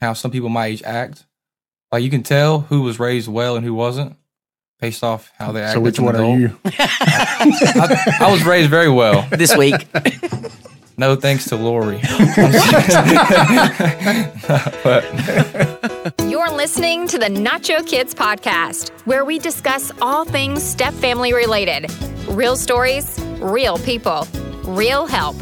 how some people my age act. Like you can tell who was raised well and who wasn't based off how they act. So which as an one are adult. you? I, I was raised very well. This week. No thanks to Lori. but You're listening to the Nacho Kids podcast, where we discuss all things step family related real stories, real people, real help.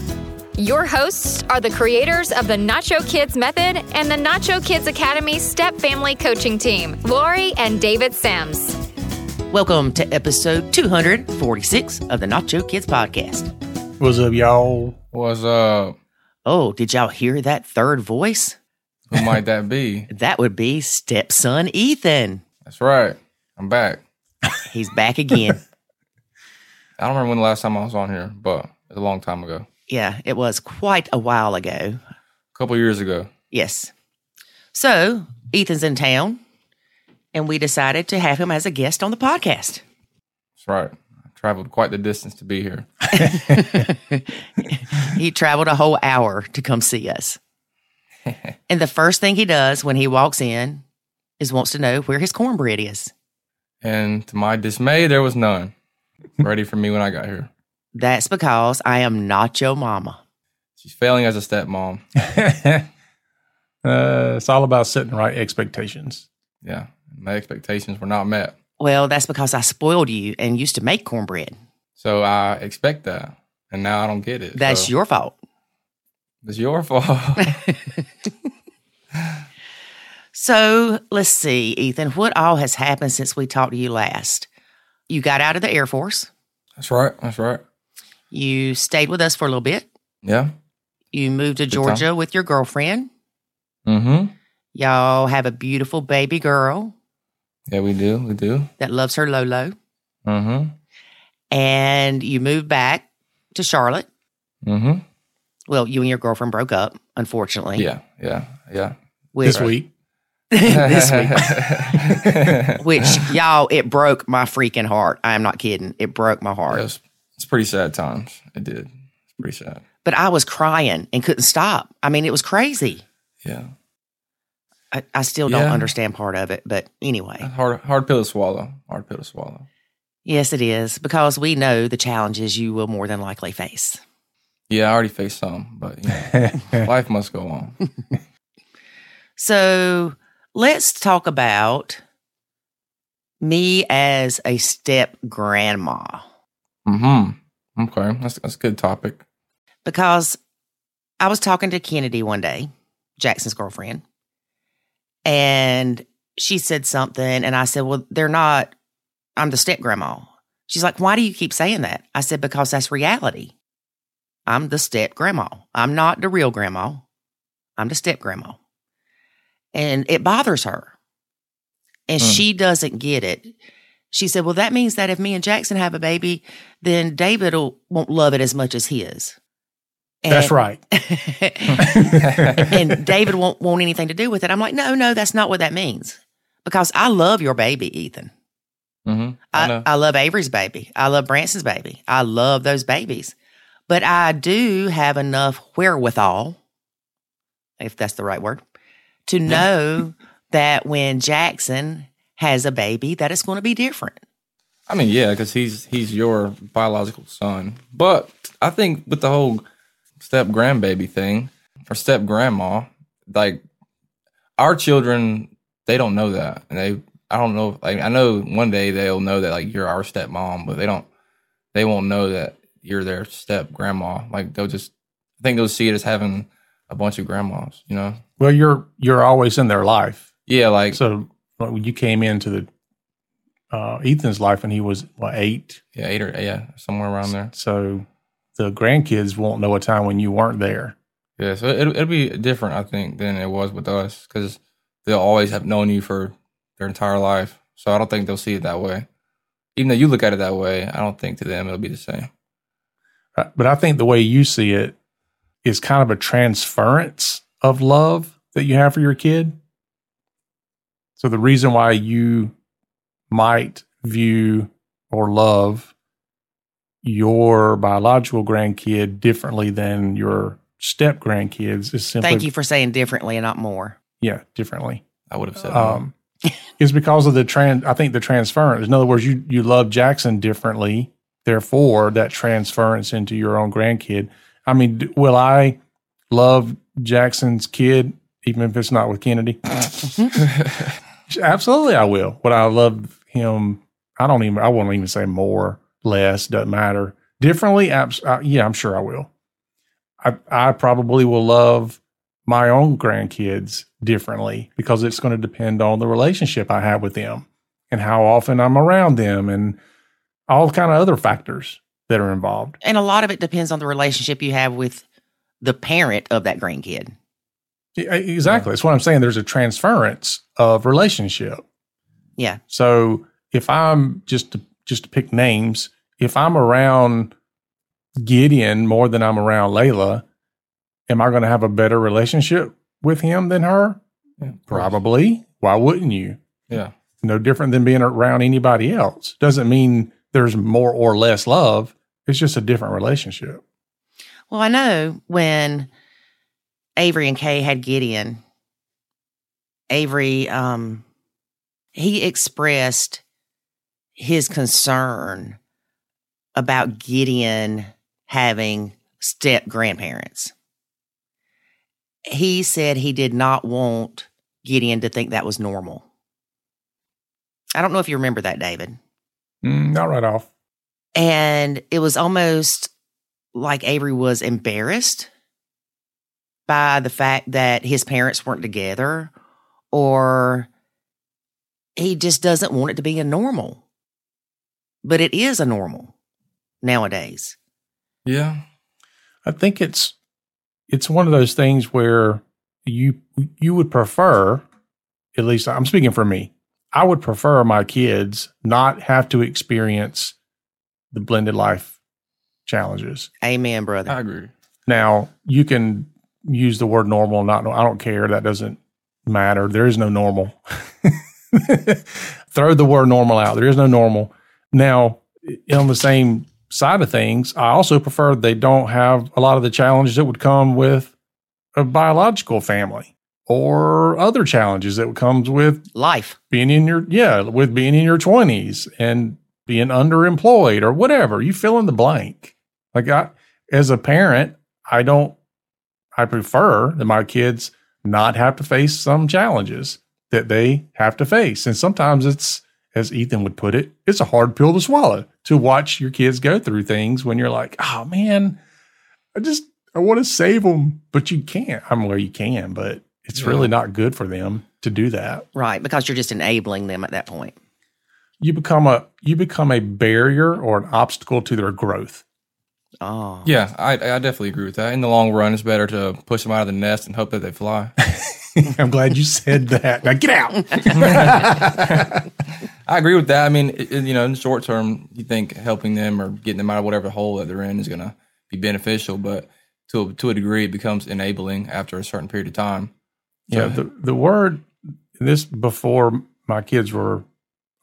Your hosts are the creators of the Nacho Kids Method and the Nacho Kids Academy Step Family Coaching Team, Lori and David Sims. Welcome to episode 246 of the Nacho Kids podcast. What's up, y'all? What's up? Oh, did y'all hear that third voice? who might that be? That would be stepson Ethan. That's right. I'm back. He's back again. I don't remember when the last time I was on here, but it's a long time ago. Yeah, it was quite a while ago. A couple years ago. Yes. So, Ethan's in town, and we decided to have him as a guest on the podcast. That's right. I traveled quite the distance to be here. He traveled a whole hour to come see us. and the first thing he does when he walks in is wants to know where his cornbread is. And to my dismay, there was none ready for me when I got here. That's because I am not your mama. She's failing as a stepmom. uh, it's all about setting right expectations. Yeah. My expectations were not met. Well, that's because I spoiled you and used to make cornbread. So I expect that. And now I don't get it. That's So your fault. It's your fault. So let's see, Ethan, what all has happened since we talked to you last? You got out of the Air Force. That's right. That's right. You stayed with us for a little bit. Yeah. You moved to time. Georgia with your girlfriend. Mm-hmm. Y'all have a beautiful baby girl Yeah, we do. We do. that loves her Lolo. Mm-hmm. And you moved back to Charlotte. Mm-hmm. Well, you and your girlfriend broke up, unfortunately. Yeah. Yeah. Yeah. Which, This week, this week. Which, y'all, it broke my freaking heart. I am not kidding. It broke my heart. It's, it's pretty sad times. It did. It's pretty sad. But I was crying and couldn't stop. I mean, it was crazy. Yeah. I, I still don't Yeah. understand part of it. But anyway, Hard hard pill to swallow. Hard pill to swallow. yes, it is because we know the challenges you will more than likely face. Yeah, I already faced some, but you know, life must go on. So let's talk about me as a step grandma Mm-hmm. Okay. That's that's a good topic. because I was talking to Kennedy one day, Jackson's girlfriend, and she said something, and I said, Well, they're not, I'm the step grandma. She's like, Why do you keep saying that? I said, Because that's reality. I'm the step grandma. I'm not the real grandma. I'm the step grandma. And it bothers her. And Hmm. she doesn't get it. She said, Well, that means that if me and Jackson have a baby, then David will, won't love it as much as his. that's And- right. and David won't want anything to do with it. I'm like, no, no, that's not what that means. Because I love your baby, Ethan. Mm-hmm. I I. I love Avery's baby. I love Branson's baby. I love those babies. But I do have enough wherewithal, if that's the right word, to know that when Jackson has a baby, that it's going to be different. I mean, yeah, because he's he's your biological son. But I think with the whole step grandbaby thing or step grandma, like our children, they don't know that, and they I don't know. Like I know one day they'll know that like you're our stepmom, but they don't. They won't know that you're their step grandma. Like they'll just I think they'll see it as having a bunch of grandmas. You know? Well, you're you're always in their life. Yeah, like So when you came into the uh, Ethan's life when he was what eight, yeah, eight or yeah, somewhere around there. so the grandkids won't know a time when you weren't there. Yeah, so it'll, it'll be different, I think, than it was with us because they'll always have known you for their entire life. So I don't think they'll see it that way. Even though you look at it that way, I don't think to them it'll be the same. Uh, But I think the way you see it is kind of a transference of love that you have for your kid. So the reason why you might view or love your biological grandkid differently than your step grandkids is simply Thank you for saying differently and not more. Yeah, differently. I would have said. more. Um, is because of the trans. I think the transference. In other words, you you love Jackson differently. Therefore, that transference into your own grandkid. I mean, d- will I love Jackson's kid even if it's not with Kennedy? Absolutely, I will. But I love him? I don't even. I won't even say more, less. Doesn't matter. Differently, abs- uh, yeah, I'm sure I will. I I probably will love my own grandkids differently because it's going to depend on the relationship I have with them and how often I'm around them and all kind of other factors that are involved. And a lot of it depends on the relationship you have with the parent of that grandkid. Yeah, Exactly. That's what I'm saying. There's a transference of relationship. Yeah. So if I'm just to, just to pick names, if I'm around Gideon more than I'm around Layla, am I going to have a better relationship with him than her? Yeah. Probably. Why wouldn't you? Yeah. No different than being around anybody else. Doesn't mean there's more or less love. It's just a different relationship. Well, I know when Avery and Kay had Gideon, Avery, um, he expressed his concern about Gideon having step grandparents. He said he did not want Gideon to think that was normal. I don't know if you remember that, David. Mm, not right off. And it was almost like Avery was embarrassed by the fact that his parents weren't together, or he just doesn't want it to be a normal. But it is a normal nowadays. Yeah. I think it's it's one of those things where you you would prefer, at least I'm speaking for me. I would prefer my kids not have to experience the blended life challenges. Amen, brother. I agree. Now you can use the word normal, not I don't care. That doesn't matter. There is no normal. Throw the word normal out. There is no normal. Now, on the same side of things, I also prefer they don't have a lot of the challenges that would come with a biological family or other challenges that comes with Life. being in your yeah with being in your 20s and being underemployed or whatever you fill in the blank like i as a parent i don't i prefer that my kids not have to face some challenges that they have to face and sometimes it's as ethan would put it it's a hard pill to swallow to watch your kids go through things when you're like oh man i just i want to save them but you can't i'm where you can but it's Yeah. really not good for them to do that Right. Because you're just enabling them at that point. you become a you become a barrier or an obstacle to their growth. Oh. Yeah, I, I definitely agree with that. In the long run, it's better to push them out of the nest and hope that they fly. I'm glad you said that. Now get out. I agree with that. I mean, it, it- you know, in the short term, you think helping them or getting them out of whatever hole that they're in is going to be beneficial, but to a, to a degree, it becomes enabling after a certain period of time. yeah, the the word this before my kids were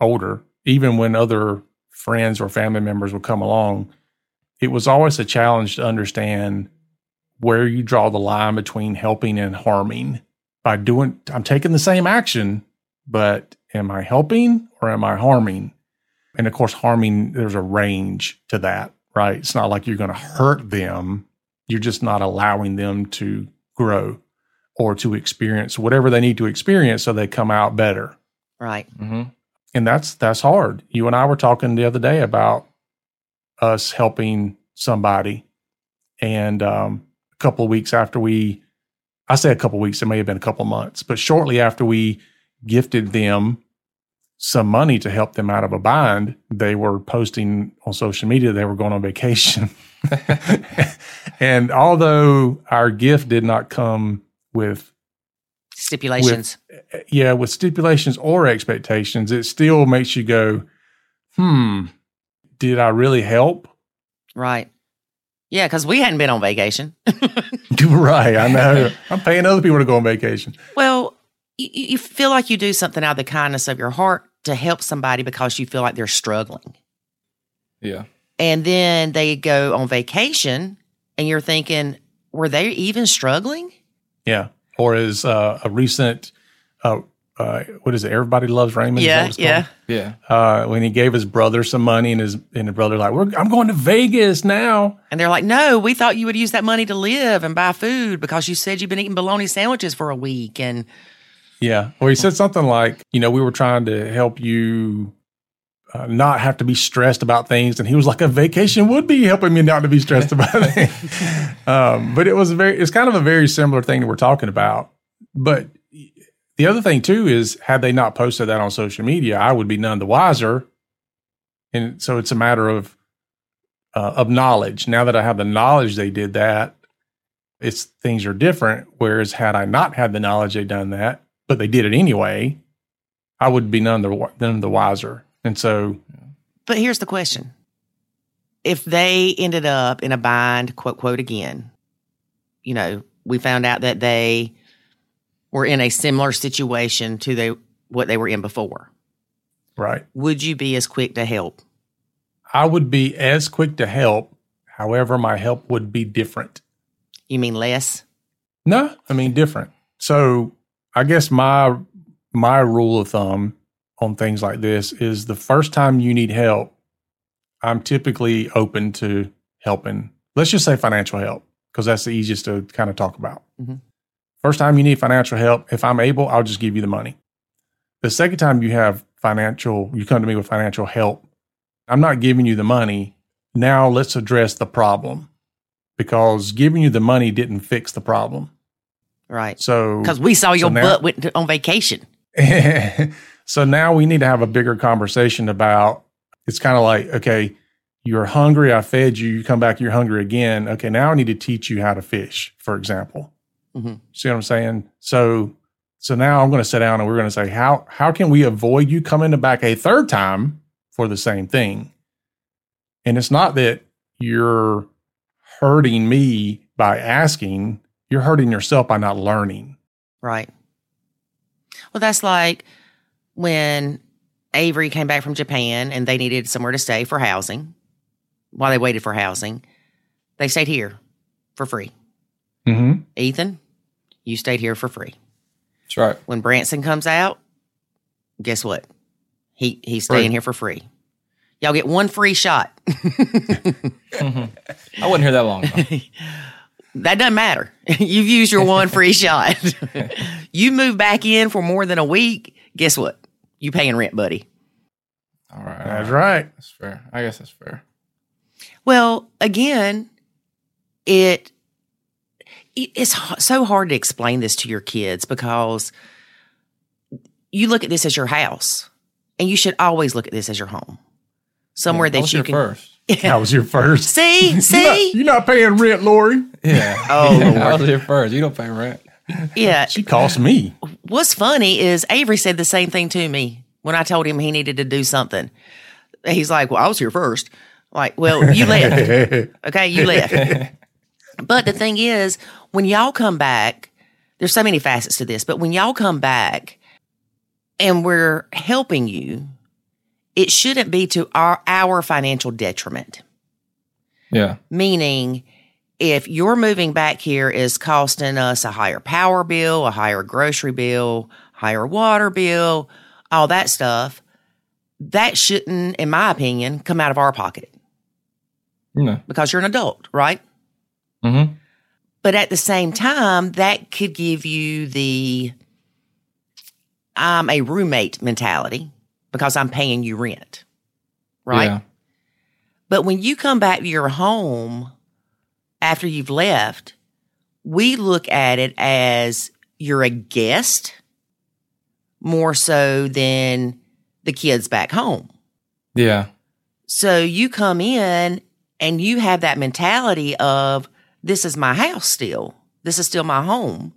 older, even when other friends or family members would come along, it was always a challenge to understand where you draw the line between helping and harming. By doing I'm taking the same action, but am I helping or am I harming? And of course, harming, there's a range to that, right? It's not like you're going to hurt them. You're just not allowing them to grow or to experience whatever they need to experience so they come out better. Right. hmm And that's that's hard. You and I were talking the other day about us helping somebody. And um, a couple of weeks after we I say a couple of weeks, it may have been a couple of months, but shortly after we gifted them some money to help them out of a bind, they were posting on social media they were going on vacation. and although our gift did not come with Stipulations. yeah, with stipulations or expectations, it still makes you go, hmm, did I really help? right. Yeah, because we hadn't been on vacation. right. I know. I'm paying other people to go on vacation. Well, you, you feel like you do something out of the kindness of your heart to help somebody because you feel like they're struggling. Yeah. And then they go on vacation and you're thinking, were they even struggling? Yeah. or as uh, a recent, uh, uh, what is it? Everybody loves Raymond. Yeah, yeah. Yeah. Uh, when he gave his brother some money, and his and his brother like, We're, "I'm going to Vegas now." And they're like, no, we thought you would use that money to live and buy food because you said you've been eating bologna sandwiches for a week. And Yeah. well, he said something like, you know, we were trying to help you uh, not have to be stressed about things. And he was like, a vacation would be helping me not to be stressed about it. um, but it was a very, it's kind of a very similar thing that we're talking about. But the other thing too is, had they not posted that on social media, I would be none the wiser. And so it's a matter of, uh, of knowledge. Now that I have the knowledge they did that, it's things are different. Whereas had I not had the knowledge they done that, but they did it anyway, I would be none the none the wiser. And so, But here's the question. If they ended up in a bind, quote, quote again, you know, we found out that they were in a similar situation to they, what they were in before. right, Would you be as quick to help? I would be as quick to help. However, my help would be different. You mean less? No, I mean different. So, I guess my my rule of thumb on things like this is the first time you need help, I'm typically open to helping. Let's just say financial help because that's the easiest to kind of talk about. Mhm. First time you need financial help, if I'm able, I'll just give you the money. The second time you have financial, you come to me with financial help, I'm not giving you the money. Now let's address the problem because giving you the money didn't fix the problem. Right. So, Because we saw your now- butt went on vacation. so now we need to have a bigger conversation about it's kind of like, okay, you're hungry. I fed you. You come back, you're hungry again. Okay, now I need to teach you how to fish, for example. Mhm. See what I'm saying? So, so now I'm going to sit down and we're going to say, how, how can we avoid you coming back a third time for the same thing? And it's not that you're hurting me by asking, you're hurting yourself by not learning. Right. Well, that's like when Avery came back from Japan and they needed somewhere to stay for housing. While they waited for housing, they stayed here for free. Mm-hmm. Ethan, you stayed here for free. That's right. When Branson comes out, guess what? He he's staying Free. here for free. Y'all get one free shot. I wasn't here that long. that doesn't matter. You've used your one free shot. you move back in for more than a week, guess what? You paying rent, buddy. All right. That's right. right. That's fair. I guess that's fair. Well, again, it it- it's so hard to explain this to your kids because you look at this as your house, and you should always look at this as your home, somewhere I that was you can. first. That was your first. See, You're not, see, you're not paying rent, Lori. Yeah. Oh, I Lord. was here first. You don't pay rent. yeah. She cost me. What's funny is Avery said the same thing to me when I told him he needed to do something. He's like, "Well, I was here first. Like, well, you left. Okay, you left. But the thing is, when y'all come back, there's so many facets to this, but when y'all come back and we're helping you, it shouldn't be to our, our financial detriment. Yeah. Meaning, if your moving back here is costing us a higher power bill, a higher grocery bill, higher water bill, all that stuff, that shouldn't, in my opinion, come out of our pocket know. because you're an adult, right? Mm-hmm. But at the same time, that could give you the I'm a roommate mentality because I'm paying you rent. Right? Yeah. But when you come back to your home after you've left, we look at it as you're a guest more so than the kids back home. Yeah. So you come in and you have that mentality of this is my house still. This is still my home.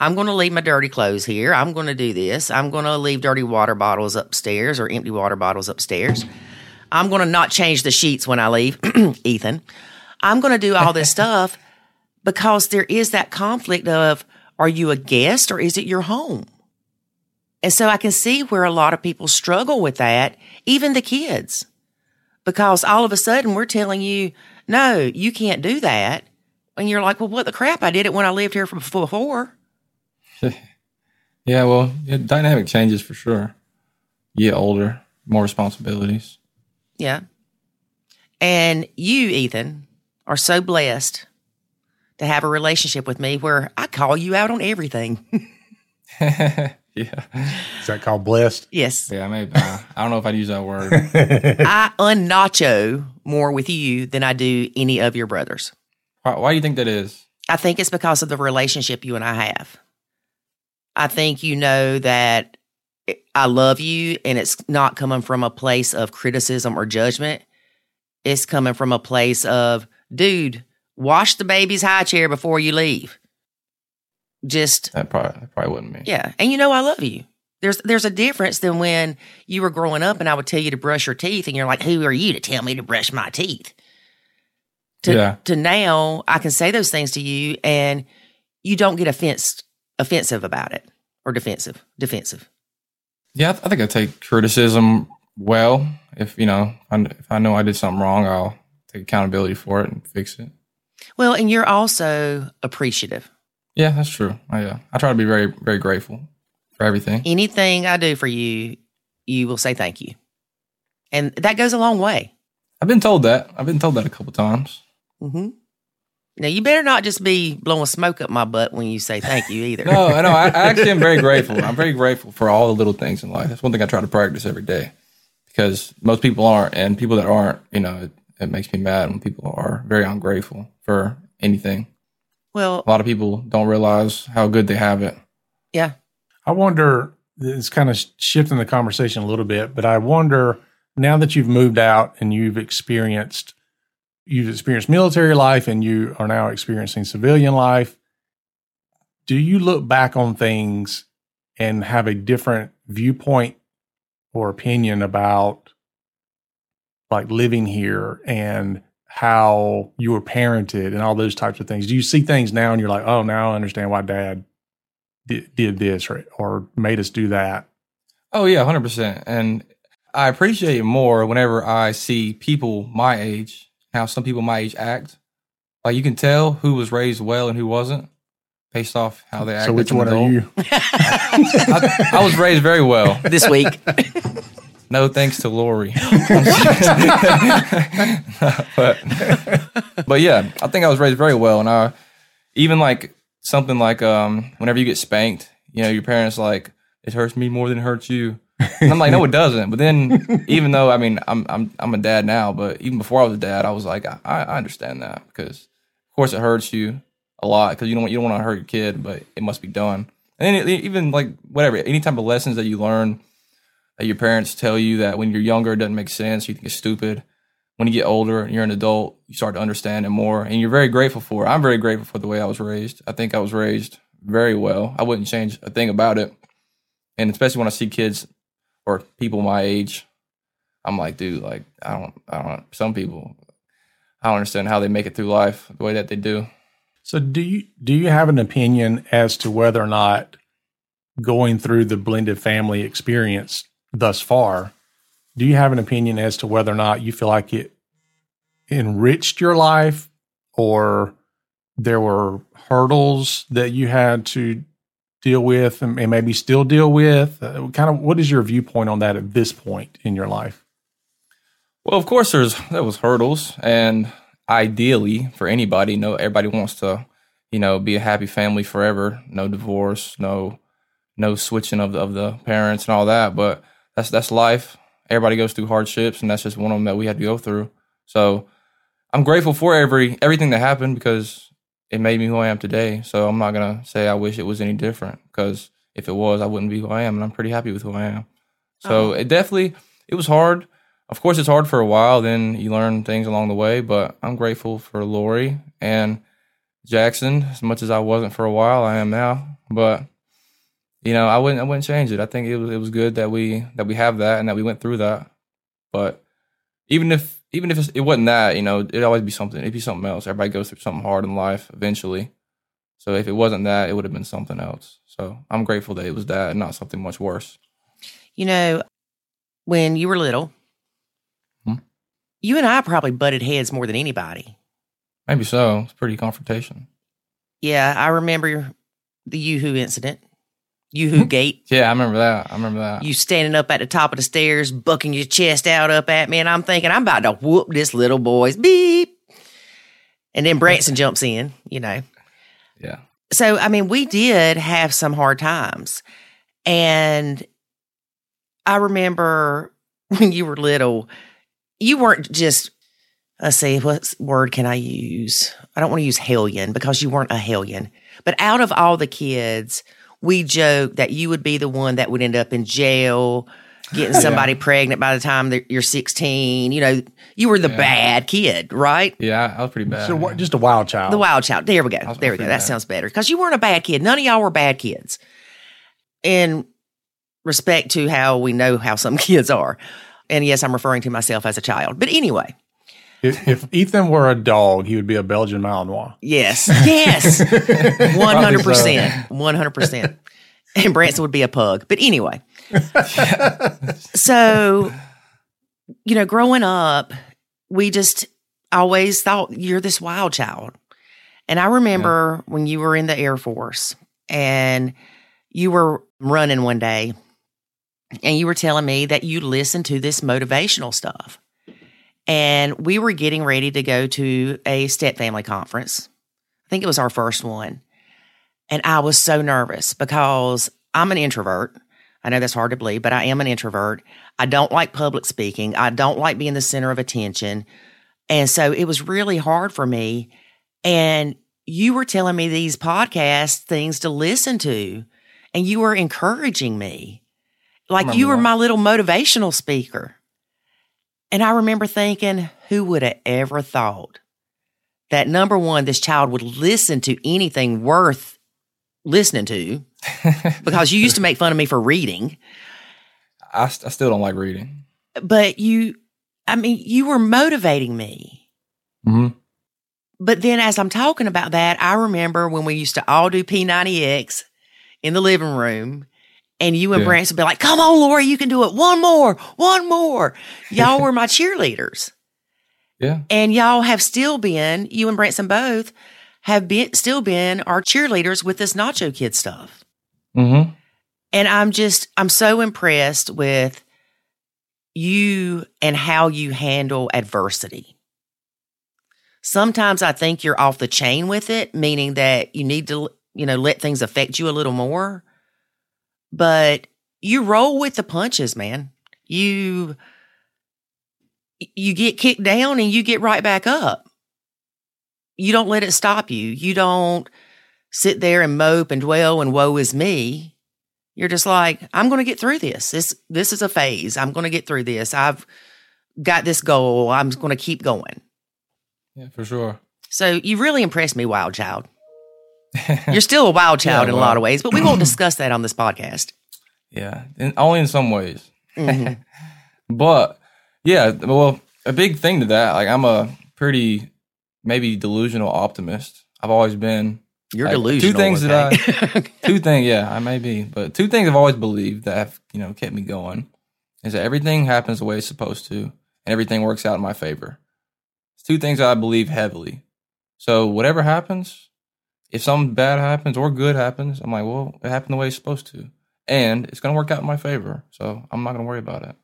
I'm going to leave my dirty clothes here. I'm going to do this. I'm going to leave dirty water bottles upstairs or empty water bottles upstairs. I'm going to not change the sheets when I leave, Ethan. I'm going to do all this stuff because there is that conflict of are you a guest or is it your home? And so I can see where a lot of people struggle with that, even the kids, because all of a sudden we're telling you, no, you can't do that. And you're like, well, what the crap? I did it when I lived here from before. Yeah, well, yeah, dynamic changes for sure. You get older, more responsibilities. Yeah. And you, Ethan, are so blessed to have a relationship with me where I call you out on everything. yeah, Is that called blessed? yes. yeah. Maybe uh, I don't know if I'd use that word. I unnacho more with you than I do any of your brothers. Why, why do you think that is? I think it's because of the relationship you and I have. I think you know that I love you and it's not coming from a place of criticism or judgment. It's coming from a place of, dude, wash the baby's high chair before you leave. Just That probably that probably wouldn't be. yeah, and you know I love you. There's there's a difference than when you were growing up and I would tell you to brush your teeth and you're like, "Who are you to tell me to brush my teeth?" To Yeah. to now I can say those things to you and you don't get offensed offensive about it or defensive defensive. Yeah, I, th- I think I take criticism well. If you know, I, if I know I did something wrong, I'll take accountability for it and fix it. Well, and you're also appreciative. Yeah, that's true. I, yeah, I try to be very, very grateful for everything. Anything I do for you, you will say thank you. And that goes a long way. I've been told that. I've been told that a couple times. Hmm Now you better not just be blowing smoke up my butt when you say thank you either. No, I know. I, I actually am very grateful. I'm very grateful for all the little things in life. That's one thing I try to practice every day because most people aren't, and people that aren't, you know, it, it makes me mad when people are very ungrateful for anything. Well, A lot of people don't realize how good they have it. yeah. I wonder, it's kind of shifting the conversation a little bit, but I wonder now that you've moved out and you've experienced, you've experienced military life and you are now experiencing civilian life, do you look back on things and have a different viewpoint or opinion about like living here and how you were parented and all those types of things? Do you see things now and you're like, oh, now I understand why dad did, did this or, or made us do that? Oh yeah, hundred percent. And I appreciate it more whenever I see people my age, how some people my age act. Like you can tell who was raised well and who wasn't, based off how they act. So which as an one are you? I, I was raised very well. This week. No thanks to Lori. but but yeah, I think I was raised very well, and I even like something like um whenever you get spanked, you know, your parents like it hurts me more than it hurts you. And I'm like, no, it doesn't. But then, even though I mean, I'm I'm I'm a dad now, but even before I was a dad, I was like, I, I understand that because of course it hurts you a lot because you don't want- you don't want to hurt your kid, but it must be done. And then it, even like whatever, any type of lessons that you learn that your parents tell you that when you're younger it doesn't make sense, you think it's stupid. When you get older and you're an adult, you start to understand it more, and you're very grateful for it. I'm very grateful for the way I was raised. I think I was raised very well. I wouldn't change a thing about it. And especially when I see kids or people my age, I'm like, dude, like I don't, I don't. Some people, I don't understand how they make it through life the way that they do. So do you do you have an opinion as to whether or not going through the blended family experience thus far, do you have an opinion as to whether or not you feel like it enriched your life or there were hurdles that you had to deal with and, maybe still deal with? Uh, kind of what is your viewpoint on that at this point in your life? Well, of course, there's there was hurdles, and ideally for anybody, no, everybody wants to, you know, be a happy family forever, no divorce, no, no switching of the, of the parents and all that. But that's that's life. Everybody goes through hardships, and that's just one of them that we had to go through. So I'm grateful for every everything that happened because it made me who I am today. So I'm not gonna say I wish it was any different because if it was, I wouldn't be who I am, and I'm pretty happy with who I am. So Oh. it definitely it was hard. Of course, it's hard for a while. Then you learn things along the way. But I'm grateful for Lori and Jackson as much as I wasn't for a while. I am now. But you know, I wouldn't I wouldn't change it. I think it was it was good that we that we have that and that we went through that. But even if even if it's, it wasn't that, you know, it'd always be something. It'd be something else. Everybody goes through something hard in life eventually. So if it wasn't that, it would have been something else. So I'm grateful that it was that and not something much worse. You know, when you were little, Hmm? you and I probably butted heads more than anybody. Maybe so. It's pretty confrontation. Yeah, I remember the Yoo-Hoo incident. Yoo-hoo gate. Yeah, I remember that. I remember that. You standing up at the top of the stairs, bucking your chest out up at me, and I'm thinking I'm about to whoop this little boy's beep. And then Branson jumps in, you know. yeah. So I mean, we did have some hard times, and I remember when you were little, you weren't just. Let's see, what word can I use? I don't want to use hellion because you weren't a hellion. But out of all the kids, we joked that you would be the one that would end up in jail, getting somebody pregnant by the time that you're 16. You know, you were the Yeah. bad kid, right? Yeah, I was pretty bad. So what, just a wild child. The wild child. There we go. There we go. pretty That sounds better. Because you weren't a bad kid. None of y'all were bad kids. In respect to how we know how some kids are. And yes, I'm referring to myself as a child. But anyway, If, if Ethan were a dog, he would be a Belgian Malinois. yes, yes, 100%. 100%. And Branson would be a pug. But anyway, so, you know, growing up, we just always thought you're this wild child. And I remember when you were in the Air Force and you were running one day and you were telling me that you listened to this motivational stuff. And we were getting ready to go to a step family conference. I think it was our first one. And I was so nervous because I'm an introvert. I know that's hard to believe, but I am an introvert. I don't like public speaking. I don't like being the center of attention. And so it was really hard for me. And you were telling me these podcast things to listen to, and you were encouraging me. Like you were that. my little motivational speaker. And I remember thinking, who would have ever thought that number one, this child would listen to anything worth listening to? because you used to make fun of me for reading, I, st- I still don't like reading. but you, I mean, you were motivating me. Mm-hmm. But then as I'm talking about that, I remember when we used to all do P90X in the living room. And you and Yeah. Branson would be like, come on, Lori, you can do it. One more, one more. Y'all were my cheerleaders. Yeah. And y'all have still been, you and Branson both have been still been our cheerleaders with this Nacho Kid stuff. Mm-hmm. And I'm just, I'm so impressed with you and how you handle adversity. Sometimes I think you're off the chain with it, meaning that you need to, you know, let things affect you a little more. But you roll with the punches, man. You, you get kicked down and you get right back up. You don't let it stop you. You don't sit there and mope and dwell and woe is me. You're just like, I'm going to get through this. This this is a phase. I'm going to get through this. I've got this goal. I'm going to keep going. Yeah, for sure. So you really impressed me, wild child. You're still a wild child Yeah, in a lot of ways, but we won't discuss that on this podcast. Yeah, and only in some ways. Mhm. But yeah, well, a big thing to that, like I'm a pretty maybe delusional optimist. I've always been. You're Like, two delusional. things that I, Two things, yeah, I may be, but two things I've always believed that have you know kept me going is that everything happens the way it's supposed to, and everything works out in my favor. It's two things that I believe heavily. So whatever happens, if something bad happens or good happens, I'm like, well, it happened the way it's supposed to, and it's gonna work out in my favor. So I'm not gonna worry about it.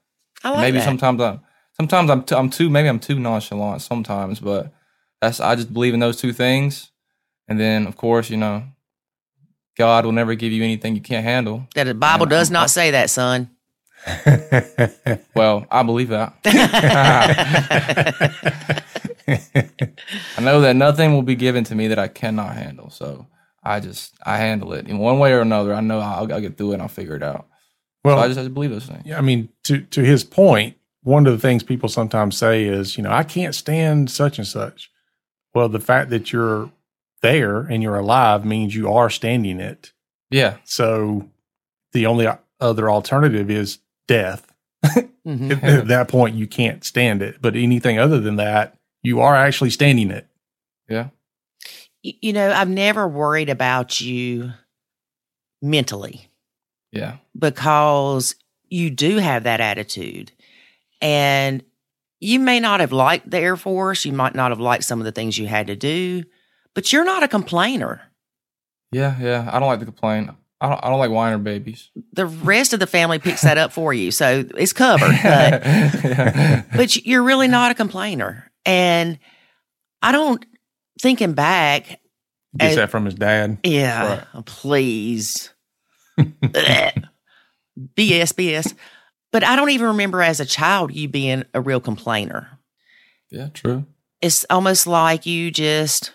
I like maybe that. sometimes I'm sometimes I'm too, I'm too maybe I'm too nonchalant sometimes, but that's I just believe in those two things, and then of course you know God will never give you anything you can't handle. that the Bible does not say that, son. Well, I believe that. I know that nothing will be given to me that I cannot handle. So I just I handle it in one way or another. I know I'll, I'll get through it and I'll figure it out. well, so I just have to believe those things. Yeah, I mean, to to his point, one of the things people sometimes say is, you know, I can't stand such and such. Well, the fact that you're there and you're alive means you are standing it. Yeah, So the only other alternative is death. Mhm. At, at that point, you can't stand it. But anything other than that, you are actually standing it. yeah, You know, I've never worried about you mentally. yeah, because you do have that attitude. And you may not have liked the Air Force, you might not have liked some of the things you had to do, but you're not a complainer. yeah, yeah. I don't like to complain. I don't, I don't like whiner babies. The rest of the family picks that up for you, so it's covered. But yeah. but you're really not a complainer, and I don't. Thinking back, Gets that from his dad. Yeah, please. BS, BS. But I don't even remember as a child you being a real complainer. yeah, true. It's almost like you just,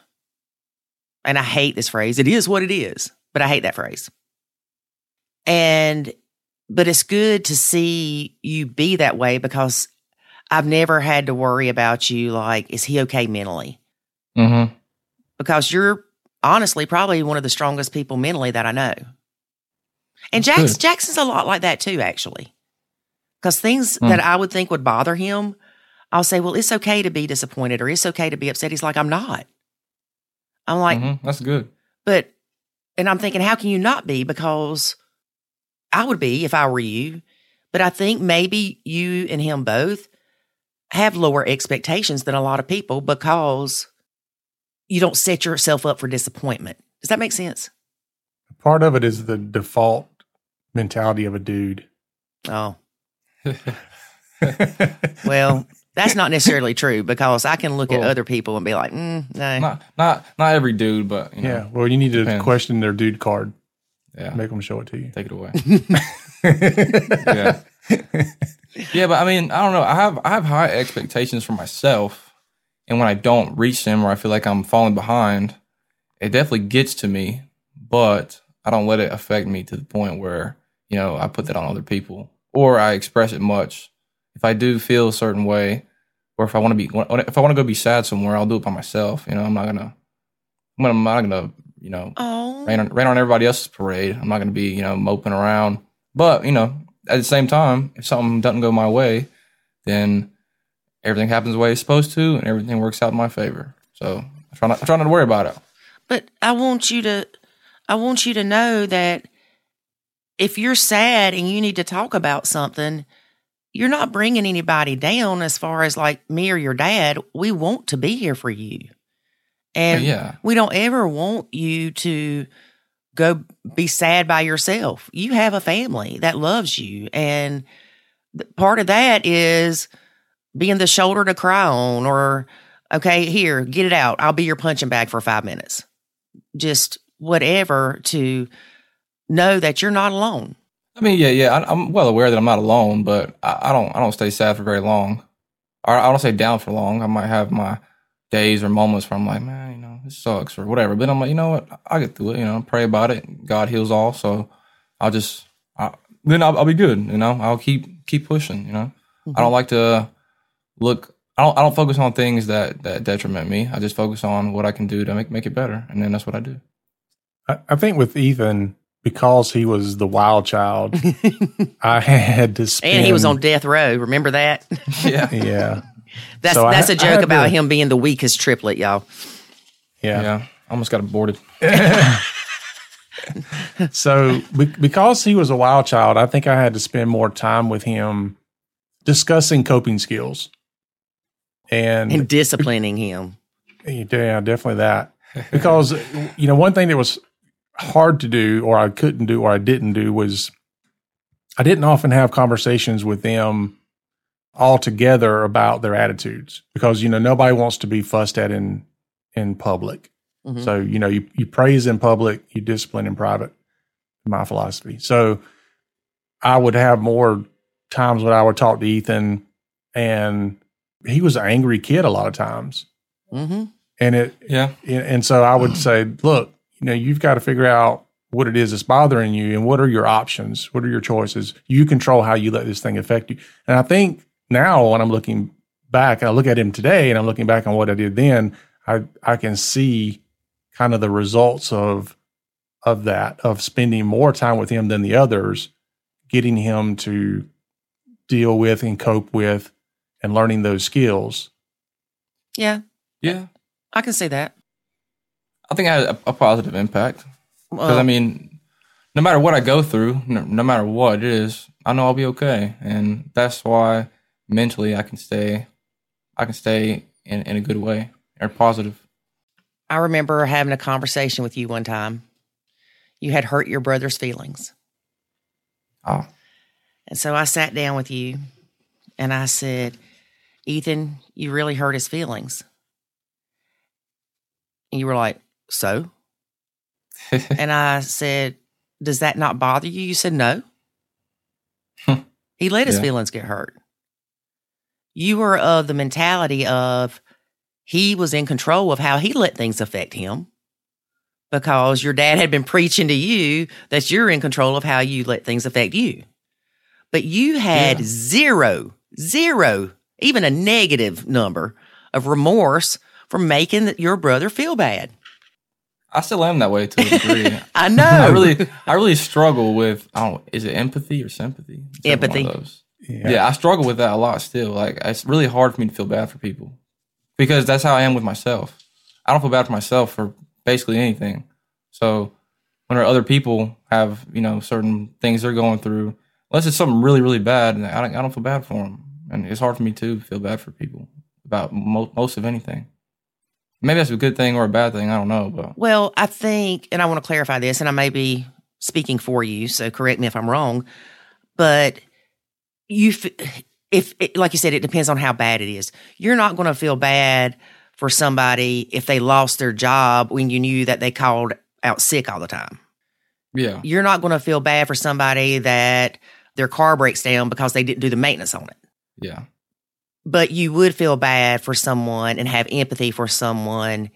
and I hate this phrase, it is what it is, but I hate that phrase. And, but it's good to see you be that way because I've never had to worry about you like, is he okay mentally? Mm-hmm. because you're honestly probably one of the strongest people mentally that I know. And Jackson. Jackson's a lot like that too, actually. Because things Hmm. that I would think would bother him, I'll say, well, it's okay to be disappointed or it's okay to be upset. He's like, I'm not. I'm like, Mhm. That's good. but, and I'm thinking, how can you not be? Because I would be if I were you. But I think maybe you and him both have lower expectations than a lot of people because you don't set yourself up for disappointment. Does that make sense? Part of it is the default mentality of a dude. Oh, well, that's not necessarily true because I can look at other people and be like, mm, no. Not not not every dude, but you know, yeah. Well, you need to Depends. question their dude card. yeah. Make them show it to you. Take it away. yeah. Yeah, but I mean, I don't know. I have I have high expectations for myself, and when I don't reach them or I feel like I'm falling behind, it definitely gets to me. But I don't let it affect me to the point where you know I put that on other people or I express it much. If I do feel a certain way, or if I want to be, if I want to go be sad somewhere, I'll do it by myself. You know, I'm not gonna, I'm not gonna, you know, Oh, rain on, rain on everybody else's parade. I'm not going to be, you know, moping around. But, you know, at the same time, if something doesn't go my way, then everything happens the way it's supposed to and everything works out in my favor. So I try not, I try not to worry about it. but I want you to, I want you to know that if you're sad and you need to talk about something, you're not bringing anybody down as far as like me or your dad. We want to be here for you. And yeah. we don't ever want you to go be sad by yourself. You have a family that loves you. And part of that is being the shoulder to cry on, or, okay, here, get it out. I'll be your punching bag for five minutes. Just whatever to know that you're not alone. I mean, yeah, yeah. I, I'm well aware that I'm not alone, but I, I don't, I don't stay sad for very long. Or I don't stay down for long. I might have my days or moments where I'm like, man, you know, this sucks or whatever. But I'm like, you know what? I'll get through it. You know, pray about it. God heals all. So I'll just, I, then I'll, I'll be good. You know, I'll keep keep pushing. You know, I don't mm-hmm. like to look. I don't. I don't focus on things that that detriment me. I just focus on what I can do to make make it better, and then that's what I do. I, I think with Ethan, because he was the wild child, I had to spend. And he was on death row. Remember that? Yeah. Yeah. That's So that's ha- a I joke about to- him being the weakest triplet, y'all. Yeah. Yeah. Almost got aborted. So be- because he was a wild child, I think I had to spend more time with him discussing coping skills. And, And disciplining him. yeah, definitely that. Because you know, one thing that was hard to do or I couldn't do or I didn't do was I didn't often have conversations with them all together about their attitudes because you know nobody wants to be fussed at in in public. Mhm. So, you know, you, you praise in public, you discipline in private, my philosophy. So I would have more times when I would talk to Ethan and he was an angry kid a lot of times. hmm And it, Yeah. and and so I would say, look, you know, you've got to figure out what it is that's bothering you and what are your options? What are your choices? You control how you let this thing affect you. And I think now when I'm looking back, I look at him today and I'm looking back on what I did then, I, I can see kind of the results of of that, of spending more time with him than the others, getting him to deal with and cope with and learning those skills. Yeah, Yeah. I can see that. I think I had a, a positive impact because Well, I mean, no matter what I go through, no, no matter what it is, I know I'll be okay, and that's why mentally I can stay, I can stay in, in a good way or positive. I remember having a conversation with you one time. you had hurt your brother's feelings. Oh, And so I sat down with you and I said, Ethan, you really hurt his feelings. And you were like, So? and I said, Does that not bother you? You said, No. he let his Yeah. feelings get hurt. You were of the mentality of he was in control of how he let things affect him because your dad had been preaching to you that you're in control of how you let things affect you. But you had Yeah. zero, zero, even a negative number of remorse for making your brother feel bad. I still am that way to a degree. I know. I really, I really struggle with. I don't. Is it empathy or sympathy? Of Empathy. Those. Yeah. I struggle with that a lot still. Like it's really hard for me to feel bad for people because that's how I am with myself. I don't feel bad for myself for basically anything. So when other people have you know certain things they're going through, unless it's something really really bad, and I don't, I don't feel bad for them, and it's hard for me to feel bad for people about mo- most of anything. Maybe that's a good thing or a bad thing. I don't know, but Well, I think, and I want to clarify this, and I may be speaking for you, so correct me if I'm wrong, but you, f- if, it, like you said, it depends on how bad it is. You're not going to feel bad for somebody if they lost their job when you knew that they called out sick all the time. yeah, You're not going to feel bad for somebody that their car breaks down because they didn't do the maintenance on it. yeah, But you would feel bad for someone and have empathy for someone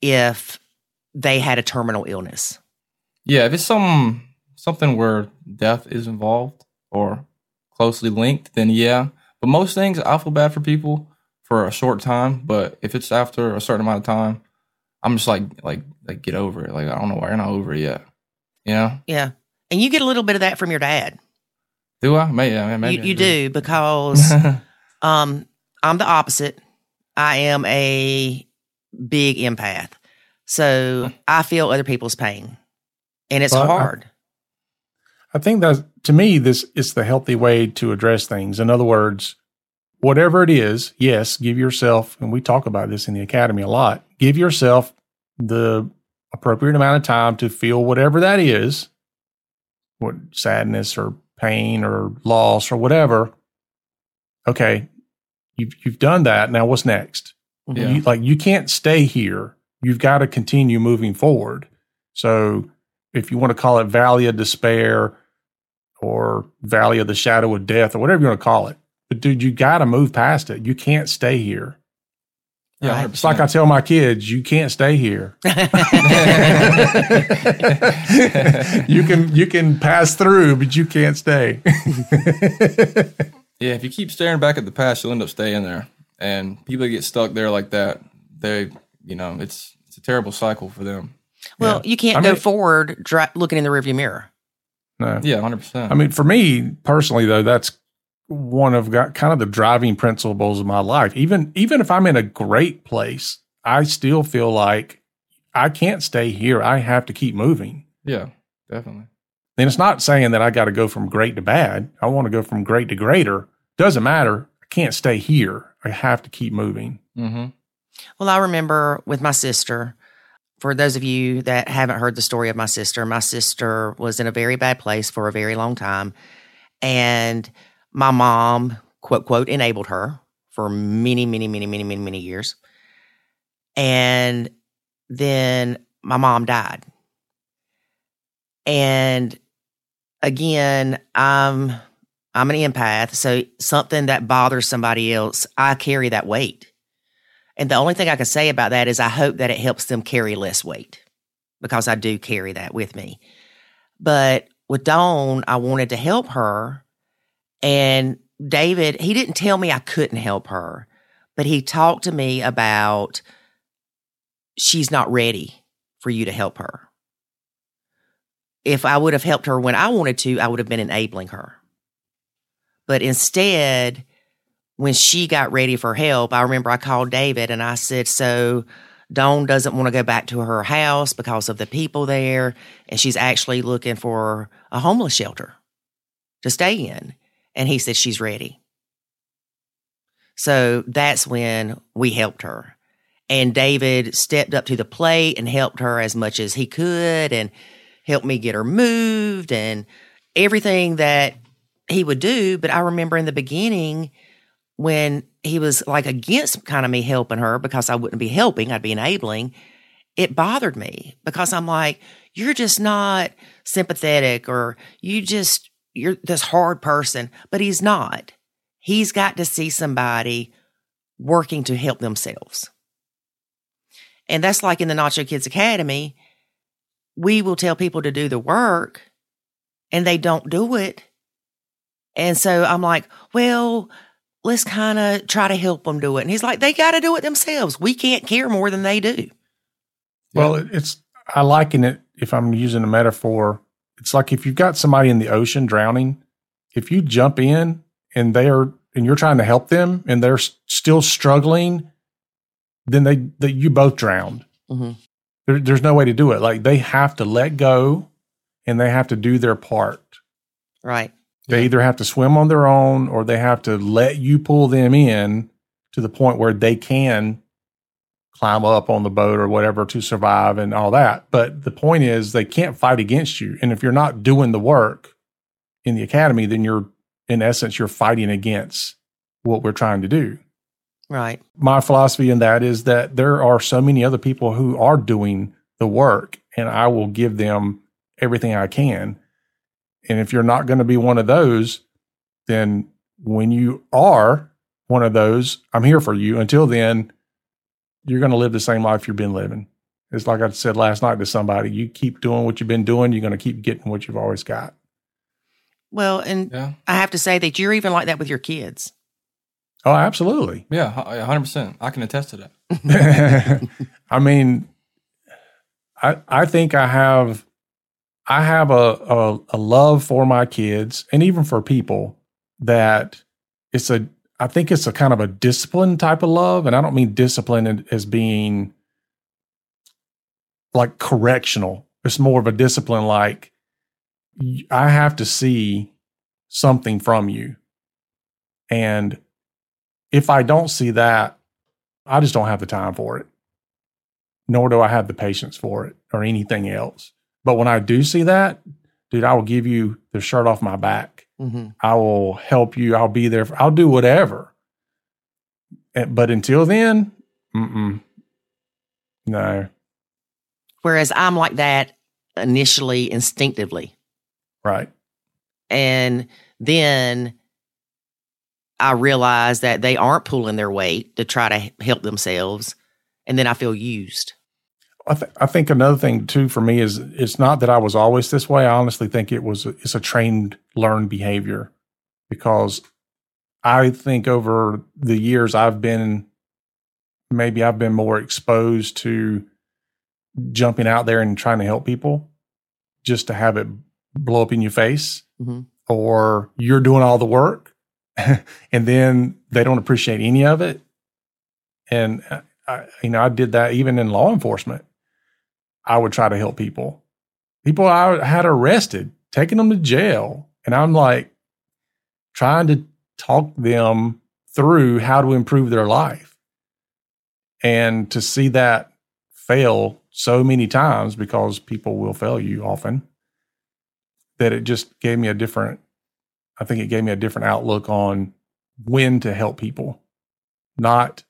if they had a terminal illness. Yeah, if it's some something where death is involved or closely linked, then yeah. But most things, I feel bad for people for a short time. But if it's after a certain amount of time, I'm just like, like, like, get over it. Like, I don't know why you're not over it yet. You know? Yeah. And you get a little bit of that from your dad. Do I? Maybe. yeah, maybe you I you do because um I'm the opposite. I am a big empath. So I feel other people's pain. And it's Well, I- hard. I think that to me, this is the healthy way to address things. In other words, whatever it is, yes, give yourself, and we talk about this in the academy a lot, give yourself the appropriate amount of time to feel whatever that is, what sadness or pain or loss or whatever. Okay, you've you've done that. Now what's next? Yeah. You, like you can't stay here. You've got to continue moving forward. So if you want to call it valley of despair or valley of the shadow of death or whatever you want to call it, but dude, you got to move past it. You can't stay here. yeah, uh, It's like I tell my kids, you can't stay here. you can you can pass through, but you can't stay. Yeah, if you keep staring back at the past, you'll end up staying there. And people that get stuck there like that, they, you know, it's it's a terrible cycle for them. Well, you can't I go mean- forward dri- looking in the rearview mirror. no. Yeah, hundred percent. I mean, for me personally, though, that's one of got kind of the driving principles of my life. Even even if I'm in a great place, I still feel like I can't stay here. I have to keep moving. Yeah, definitely. And it's not saying that I got to go from great to bad. I want to go from great to greater. Doesn't matter. I can't stay here. I have to keep moving. Mm-hmm. Well, I remember with my sister, for those of you that haven't heard the story of my sister, my sister was in a very bad place for a very long time. And my mom, quote, quote, enabled her for many, many, many, many, many, many years. And then my mom died. And again, I'm I'm an empath, so something that bothers somebody else, I carry that weight. And the only thing I can say about that is I hope that it helps them carry less weight because I do carry that with me. But with Dawn, I wanted to help her. And David, he didn't tell me I couldn't help her, but he talked to me about she's not ready for you to help her. If I would have helped her when I wanted to, I would have been enabling her. But instead, when she got ready for help, I remember I called David and I said, So Dawn doesn't want to go back to her house because of the people there, and she's actually looking for a homeless shelter to stay in. And he said, She's ready. So that's when we helped her. And David stepped up to the plate and helped her as much as he could. And helped me get her moved and everything that he would do. But I remember in the beginning when he was like against kind of me helping her because I wouldn't be helping, I'd be enabling. It bothered me because I'm like, you're just not sympathetic or you just, you're this hard person, but he's not. He's got to see somebody working to help themselves. And that's like in the Nacho Kids Academy. We will tell people to do the work and they don't do it. And so I'm like, well, let's kind of try to help them do it. And he's like, they got to do it themselves. We can't care more than they do. Well, it's I liken it if I'm using a metaphor. It's like if you've got somebody in the ocean drowning, if you jump in and they are and you're trying to help them and they're still struggling, then they, they you both drowned. Mhm. There, there's no way to do it. Like they have to let go and they have to do their part. Right. They Yeah. either have to swim on their own or they have to let you pull them in to the point where they can climb up on the boat or whatever to survive and all that. But the point is they can't fight against you. And if you're not doing the work in the academy, then you're in essence you're fighting against what we're trying to do. Right. My philosophy in that is that there are so many other people who are doing the work and I will give them everything I can. And if you're not going to be one of those, then when you are one of those, I'm here for you. Until then, you're going to live the same life you've been living. It's like I said last night to somebody you keep doing what you've been doing, you're going to keep getting what you've always got. Well, and Yeah. I have to say that you're even like that with your kids. Oh, absolutely. Yeah. 100%. I can attest to that. I mean, I I think I have I have a, a a love for my kids and even for people that it's a I think it's a kind of a discipline type of love, and I don't mean discipline as being like correctional. It's more of a discipline like I have to see something from you. And if I don't see that, I just don't have the time for it. Nor do I have the patience for it or anything else. But when I do see that, dude, I will give you the shirt off my back. Mm-hmm. I will help you. I'll be there. For, I'll do whatever. And- But until then, mm-mm. no, Whereas I'm like that initially, instinctively. right. And then I realize that they aren't pulling their weight to try to help themselves. And then I feel used. I, th- I think another thing too for me is it's not that I was always this way. I honestly think it was it's a trained, learned behavior because I think over the years I've been maybe I've been more exposed to jumping out there and trying to help people just to have it blow up in your face Mhm. or you're doing all the work and then they don't appreciate any of it and uh, I, you know i did that even in law enforcement i would try to help people. People i had arrested taking them to jail. And i'm like trying to talk them through how to improve their life. And to see that fail so many times because people will fail you often that it just gave me a different i think it gave me a different outlook on when to help people. Not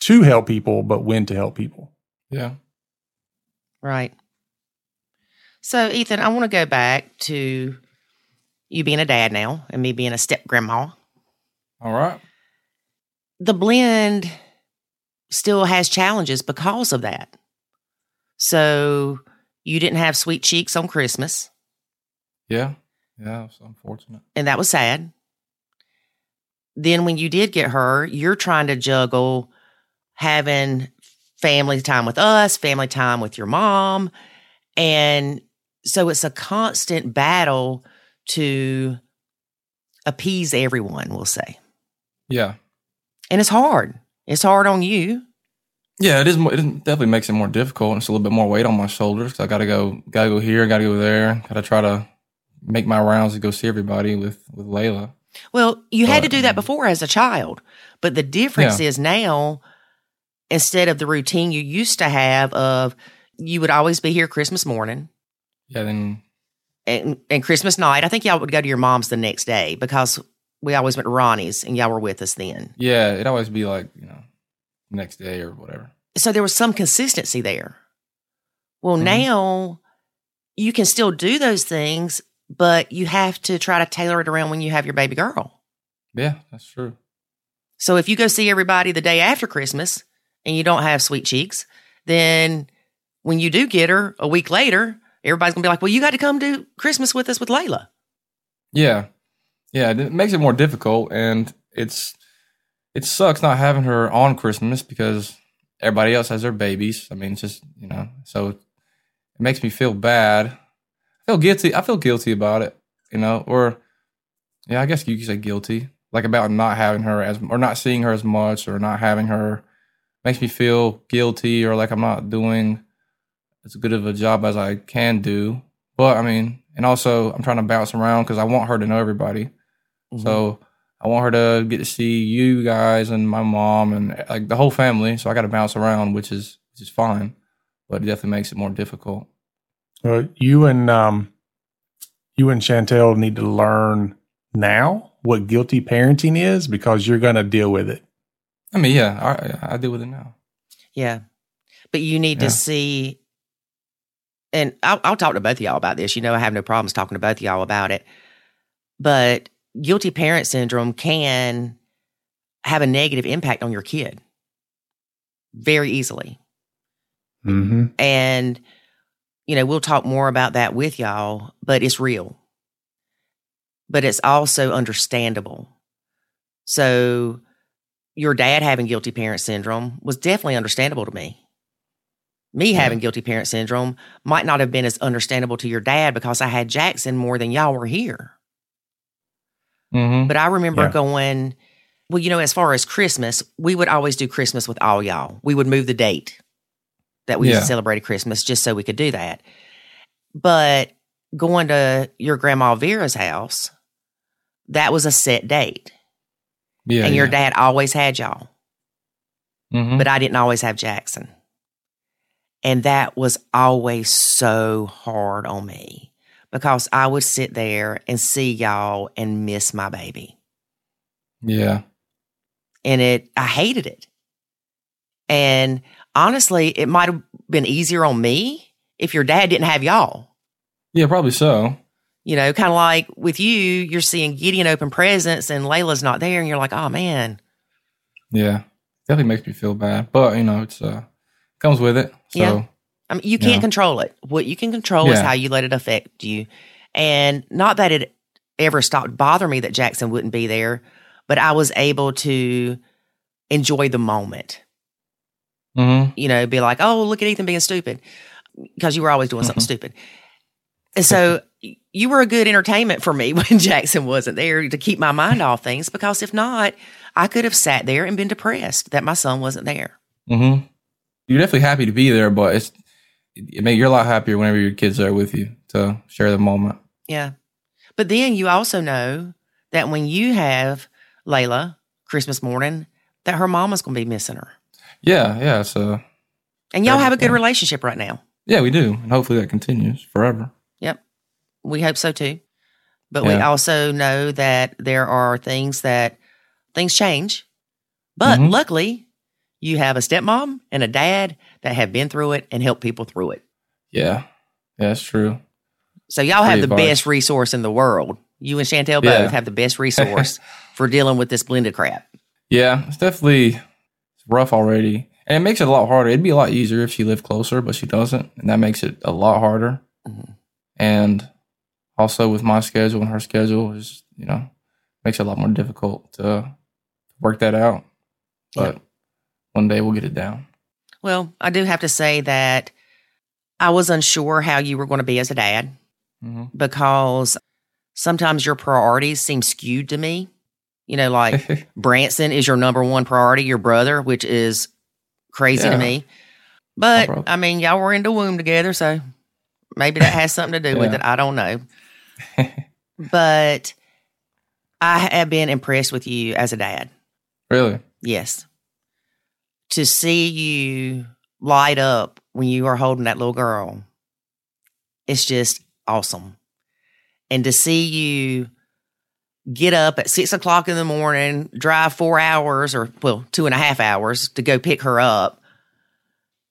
to help people but when to help people. Yeah. Right. So, Ethan, I want to go back to you being a dad now and me being a step grandma. All right. The blend still has challenges because of that. So, you didn't have sweet cheeks on Christmas, Yeah. Yeah. It's unfortunate. and that was sad. Then, when you did get her, you're trying to juggle having family time with us, family time with your mom. And so it's a constant battle to appease everyone, we'll say. Yeah. And it's hard. It's hard on you. Yeah, it is. mo- It definitely makes it more difficult. It's a little bit more weight on my shoulders. Cause I got to go, got to go here, got to go there. Got to try to make my rounds to go see everybody with with Layla. Well, you had to do that before as a child. But the difference is now, instead of the routine you used to have of you would always be here Christmas morning, Yeah, then And, and Christmas night, I think y'all would go to your mom's the next day because we always went to Ronnie's and y'all were with us then. yeah, it'd always be like you know next day or whatever. So there was some consistency there. Well, Mhm. now you can still do those things, but you have to try to tailor it around when you have your baby girl. Yeah, that's true. So if you go see everybody the day after Christmas and you don't have sweet cheeks, then when you do get her a week later, everybody's gonna be like, "Well, you got to come do Christmas with us with Layla." Yeah, yeah, it makes it more difficult, and it's it sucks not having her on Christmas because everybody else has their babies. I mean, it's just you know, so it makes me feel bad. I feel guilty. I feel guilty about it, you know, or yeah, I guess you could say guilty, like about not having her as or not seeing her as much or not having her makes me feel guilty or like I'm not doing as good of a job as I can do. But I mean, and also I'm trying to bounce around because I want her to know everybody. So I want her to get to see you guys and my mom and like the whole family. So I got to bounce around, which is which is fine, but it definitely makes it more difficult. Uh, you and um, you and Chantel need to learn now what guilty parenting is because you're going to deal with it. I mean, yeah, I, I deal with it now. Yeah. But you need Yeah. to see, and I'll, I'll talk to both of y'all about this. You know, I have no problems talking to both of y'all about it. But guilty parent syndrome can have a negative impact on your kid very easily. Mm-hmm. And, you know, we'll talk more about that with y'all, but it's real. But it's also understandable. So, your dad having guilty parent syndrome was definitely understandable to me. Me Yeah. having guilty parent syndrome might not have been as understandable to your dad because I had Jackson more than y'all were here. Mm-hmm. But I remember Yeah. going, well, you know, as far as Christmas, we would always do Christmas with all y'all. We would move the date that we Yeah. celebrated Christmas just so we could do that. But going to your grandma Vera's house, that was a set date. Yeah, and your dad always had y'all, hmm but I didn't always have Jackson. And that was always so hard on me because I would sit there and see y'all and miss my baby. yeah, and it I hated it. And honestly, it might have been easier on me if your dad didn't have y'all. yeah, probably so. You know, kind of like with you, you're seeing Gideon open presents and Layla's not there, and you're like, oh man. Yeah, definitely makes me feel bad, but you know, it's uh comes with it. So Yeah. I mean, you can't Yeah. control it. What you can control is how you let it affect you. And not that it ever stopped bothering me that Jackson wouldn't be there, but I was able to enjoy the moment. mhm. you know, be like, oh, look at Ethan being stupid because you were always doing something stupid. And so you were a good entertainment for me when Jackson wasn't there to keep my mind off things because if not, I could have sat there and been depressed that my son wasn't there. Mm-hmm. You're definitely happy to be there, but it's it make you're a lot happier whenever your kids are with you to share the moment. Yeah. But then you also know that when you have Layla Christmas morning, that her mama's going to be missing her. Yeah, yeah. So And y'all have a good relationship right now. yeah, we do, and hopefully that continues forever. We hope so too. But we also know that there are things that things change. But Mhm. luckily, you have a stepmom and a dad that have been through it and helped people through it. Yeah, yeah, that's true. So y'all have the advice. best resource in the world. You and Chantel Yeah. both have the best resource for dealing with this blended crap. Yeah, it's definitely it's rough already, and it makes it a lot harder. It'd be a lot easier if she lived closer, but she doesn't, and that makes it a lot harder. Mhm. And also with my schedule and her schedule is, you know, makes it a lot more difficult to work that out. But one day we'll get it down. Well, I do have to say that I was unsure how you were going to be as a dad. hmm because sometimes your priorities seem skewed to me. You know, like Branson is your number one priority, your brother, which is crazy to me. But. I mean, y'all were in the womb together, so maybe that has something to do with it. I don't know. But I have been impressed with you as a dad. really? Yes. To see you light up when you are holding that little girl it's just awesome. And to see you get up at six o'clock in the morning, drive four hours or, well, two and a half hours to go pick her up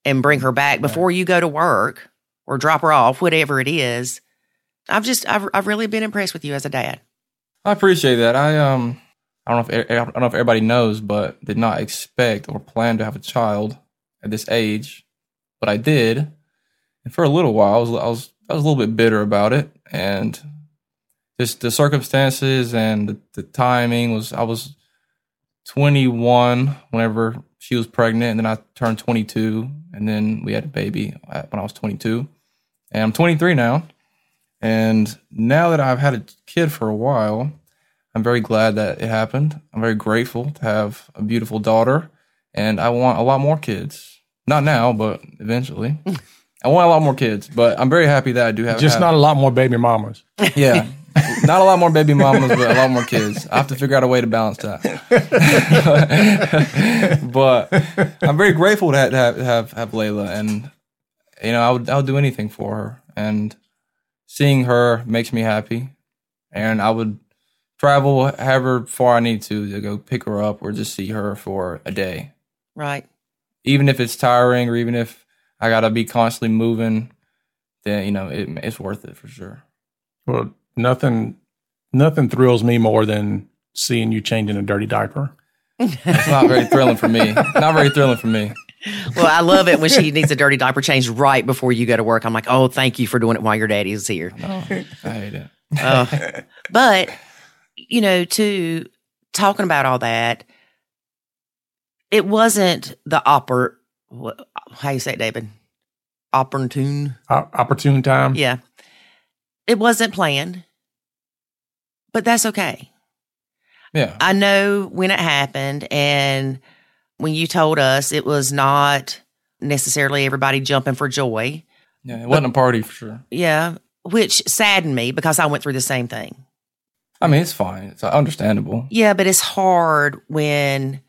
and bring her back before you go to work or drop her off, whatever it is. I've just, I've, I've really been impressed with you as a dad. I appreciate that. I um, I don't know if I don't know if everybody knows, but did not expect or plan to have a child at this age, but I did, and for a little while, I was I was I was a little bit bitter about it, and just the circumstances and the, the timing was I was 21 whenever she was pregnant, and then I turned 22, and then we had a baby when I was 22, and I'm 23 now. And now that I've had a kid for a while, I'm very glad that it happened. I'm very grateful to have a beautiful daughter, and I want a lot more kids. Not now, but eventually. I want a lot more kids, but I'm very happy that I do have. Just have, not a lot more baby mamas. Yeah, not a lot more baby mamas, but a lot more kids. I have to figure out a way to balance that. but I'm very grateful to have have, have Layla, and you know, I would I would do anything for her, and seeing her makes me happy, and I would travel however far I need to to go pick her up or just see her for a day. Right. Even if it's tiring or even if I gotta be constantly moving, then you know it, it's worth it for sure. Well, nothing, nothing thrills me more than seeing you changing a dirty diaper. It's not very thrilling for me. Not very thrilling for me. Well, I love it when she needs a dirty diaper change right before you go to work. I'm like, oh, thank you for doing it while your daddy is here. No, I hate it. Uh, but you know, to talking about all that, it wasn't the oppor. How you say it, David? Opportune. O- opportune time. Yeah, it wasn't planned, but that's okay. Yeah. I know when it happened, and when you told us, it was not necessarily everybody jumping for joy. Yeah. It wasn't a party for sure. Yeah, which saddened me because I went through the same thing. I mean, it's fine. It's uh, understandable. Yeah, but it's hard when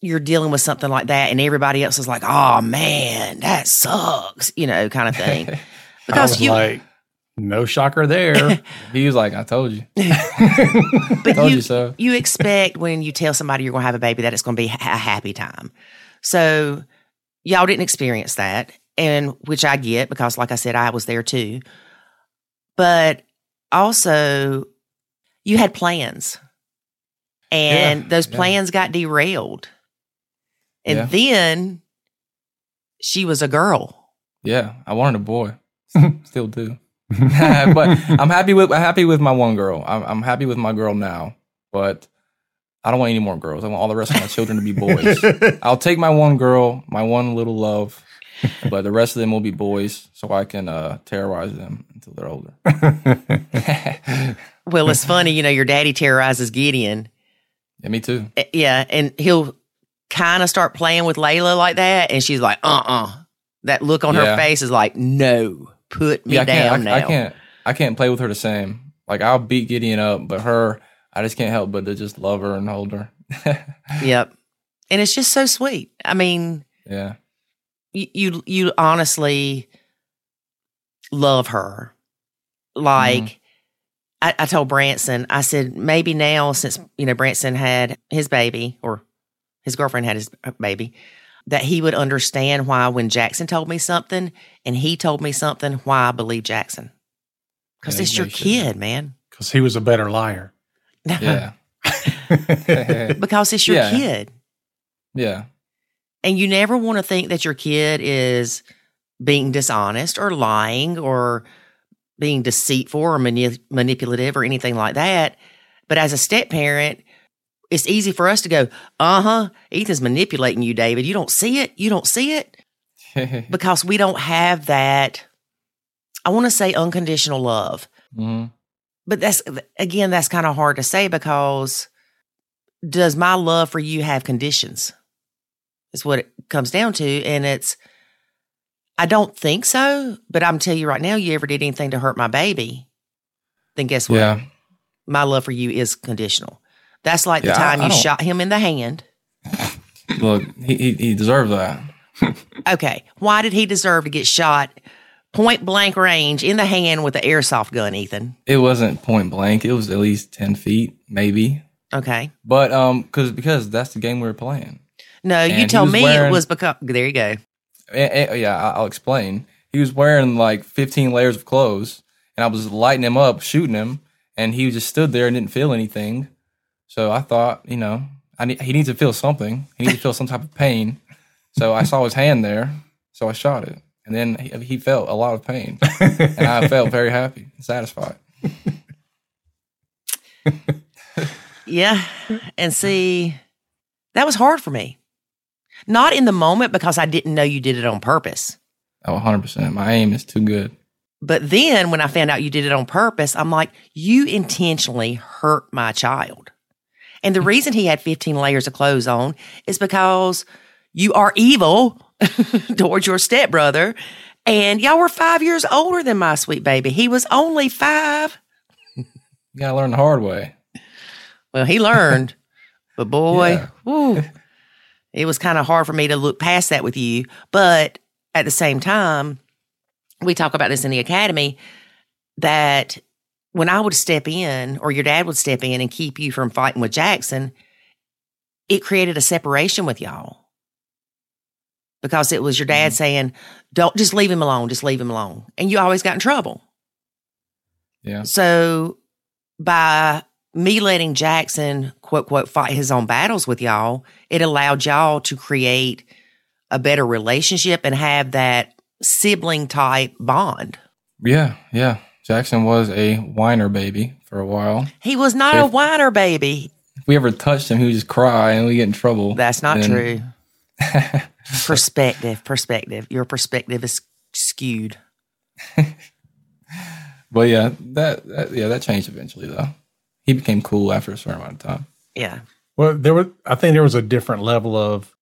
you're dealing with something like that and everybody else is like, oh man, that sucks, you know, kind of thing. Because was you, like, no shocker there. He was like, I told you. but told you, you so. you expect when you tell somebody you're going to have a baby that it's going to be a happy time. So y'all didn't experience that, and which I get because, like I said, I was there too. But also, you had plans, and Yeah, those yeah. plans got derailed. And Yeah. then she was a girl. Yeah, I wanted a boy. Still do. but I'm happy with I'm happy with my one girl. I'm I'm happy with my girl now. But I don't want any more girls. I want all the rest of my children to be boys. I'll take my one girl, my one little love, but the rest of them will be boys, so I can uh, terrorize them until they're older. Well, it's funny, you know, your daddy terrorizes Gideon. Yeah, me too. Uh, Yeah, and he'll kind of start playing with Layla like that, and she's like, "Uh, uh That look on her face is like, "No, put me Yeah, I down can't. now." I, I can't. I can't play with her the same. Like I'll beat Gideon up, but her, I just can't help but to just love her and hold her. Yep, and it's just so sweet. I mean, yeah. you you, you honestly love her. Like Mm-hmm. I, I told Branson, I said maybe now since you know Branson had his baby or his girlfriend had his baby, that he would understand why when Jackson told me something and he told me something, why I believe Jackson. Because Yeah, it's your he should. kid, man. Because he was a better liar. Yeah. because it's your Yeah. kid. yeah. And you never want to think that your kid is being dishonest or lying or being deceitful or mani- manipulative or anything like that. But as a step parent, it's easy for us to go, uh huh, Ethan's manipulating you, David. You don't see it. You don't see it because we don't have that. I want to say unconditional love, hmm but that's again, that's kind of hard to say because does my love for you have conditions? Is what it comes down to. And it's, I don't think so, but I'm telling you right now, you ever did anything to hurt my baby, then guess what? Yeah. My love for you is conditional. That's like Yeah, the time I you don't- shot him in the hand. Look, he, he he deserved that. Okay. Why did he deserve to get shot point blank range in the hand with the airsoft gun, Ethan. It wasn't point blank. It was at least ten feet, maybe. Okay. But um, because because that's the game we were playing. No, you And he told me it was because there you go. Yeah, I'll explain. He was wearing like 15 layers of clothes, and I was lighting him up, shooting him, and he just stood there and didn't feel anything. So I thought, you know, I need, he needs to feel something. He needs to feel some type of pain. So I saw his hand there, so I shot it, and then he, he felt a lot of pain, and I felt very happy, and satisfied. Yeah. And see, that was hard for me. Not in the moment because I didn't know you did it on purpose. Oh, 100. percent My aim is too good. But then when I found out you did it on purpose, I'm like, you intentionally hurt my child. And the reason he had 15 layers of clothes on is because you are evil towards your stepbrother. And y'all were five years older than my sweet baby. He was only five. You gotta learn the hard way. Well, he learned, but boy, Yeah. it was kind of hard for me to look past that with you. But at the same time, we talk about this in the academy that when I would step in, or your dad would step in and keep you from fighting with Jackson, it created a separation with y'all because it was your dad mm-hmm. saying, "Don't just leave him alone, just leave him alone," and you always got in trouble. Yeah. So by me letting Jackson quote quote fight his own battles with y'all, it allowed y'all to create a better relationship and have that sibling type bond. Yeah, yeah. Jackson was a whiner baby for a while. He was not a whiner baby. If we ever touched him, he would just cry and we get in trouble. That's not Then- true. perspective, perspective. Your perspective is skewed. But yeah, that, that yeah that changed eventually though. He became cool after a certain amount of time. Yeah. Well, there was, I think there was a different level of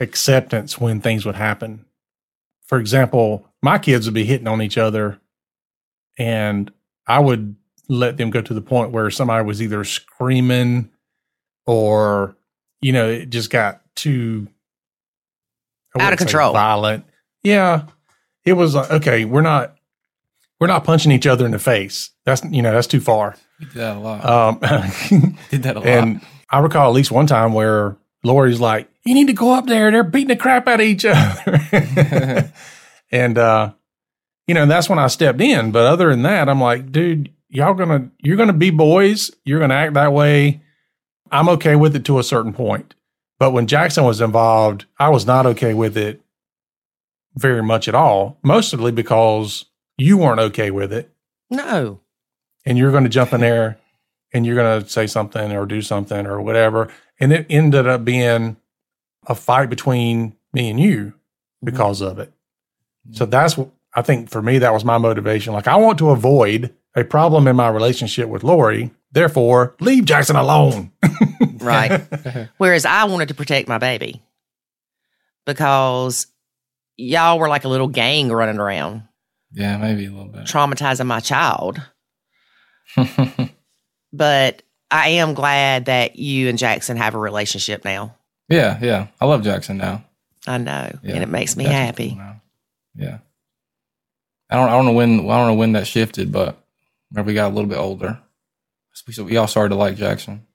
acceptance when things would happen. For example, my kids would be hitting on each other, and I would let them go to the point where somebody was either screaming or, you know, it just got too Out of control. violent. Yeah, it was like, okay. We're not we're not punching each other in the face. That's you know that's too far. We did that a lot. Um, did that a lot. and I recall at least one time where Lori's like, "You need to go up there. They're beating the crap out of each other." and uh, you know, that's when I stepped in. But other than that, I'm like, dude, y'all gonna you're gonna be boys. You're gonna act that way. I'm okay with it to a certain point. But when Jackson was involved, I was not okay with it very much at all. Mostly because you weren't okay with it No. and you're going to jump in there and you're going to say something or do something or whatever. And it ended up being a fight between me and you mm-hmm. because of it. So that's, what I think for me, that was my motivation. Like, I want to avoid a problem in my relationship with Lori. Therefore, leave Jackson alone. Right. Whereas I wanted to protect my baby because y'all were like a little gang running around, yeah, maybe a little bit. traumatizing my child. But I am glad that you and Jackson have a relationship now. yeah, yeah. I love Jackson now. I know, Yeah, and it makes me Jackson's happy. cool now. Yeah. I don't. I don't know when. I don't know when that shifted, but whenever we got a little bit older, we, we all started to like Jackson.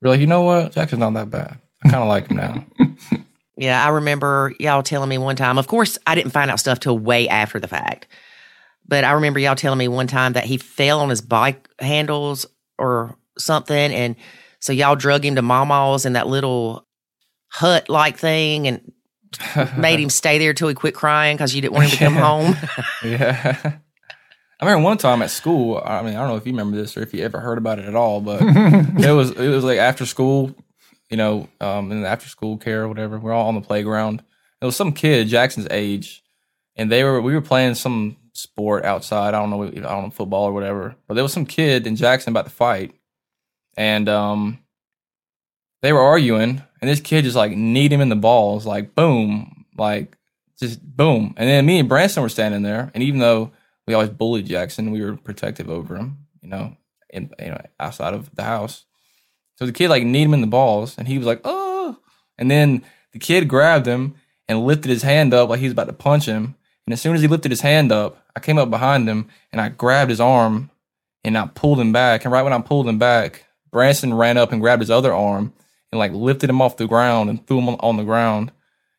We're like, you know what? Jackson's not that bad. I kind of like him now. Yeah, I remember y'all telling me one time. Of course, I didn't find out stuff till way after the fact. But I remember y'all telling me one time that he fell on his bike handles or something. And so y'all drug him to Mama's in that little hut like thing and made him stay there till he quit crying because you didn't want him to come home. yeah. I remember one time at school. I mean, I don't know if you remember this or if you ever heard about it at all, but it was it was like after school, you know, um, in the after school care or whatever. We're all on the playground. It was some kid Jackson's age, and they were we were playing some sport outside. I don't know, I don't know football or whatever. But there was some kid in Jackson about to fight, and um, they were arguing, and this kid just like kneed him in the balls, like boom, like just boom. And then me and Branson were standing there, and even though we always bullied Jackson, we were protective over him, you know, in you know outside of the house. So the kid like kneed him in the balls, and he was like, "Oh!" And then the kid grabbed him and lifted his hand up like he was about to punch him, And as soon as he lifted his hand up, I came up behind him and I grabbed his arm and I pulled him back. And right when I pulled him back, Branson ran up and grabbed his other arm and like lifted him off the ground and threw him on, on the ground.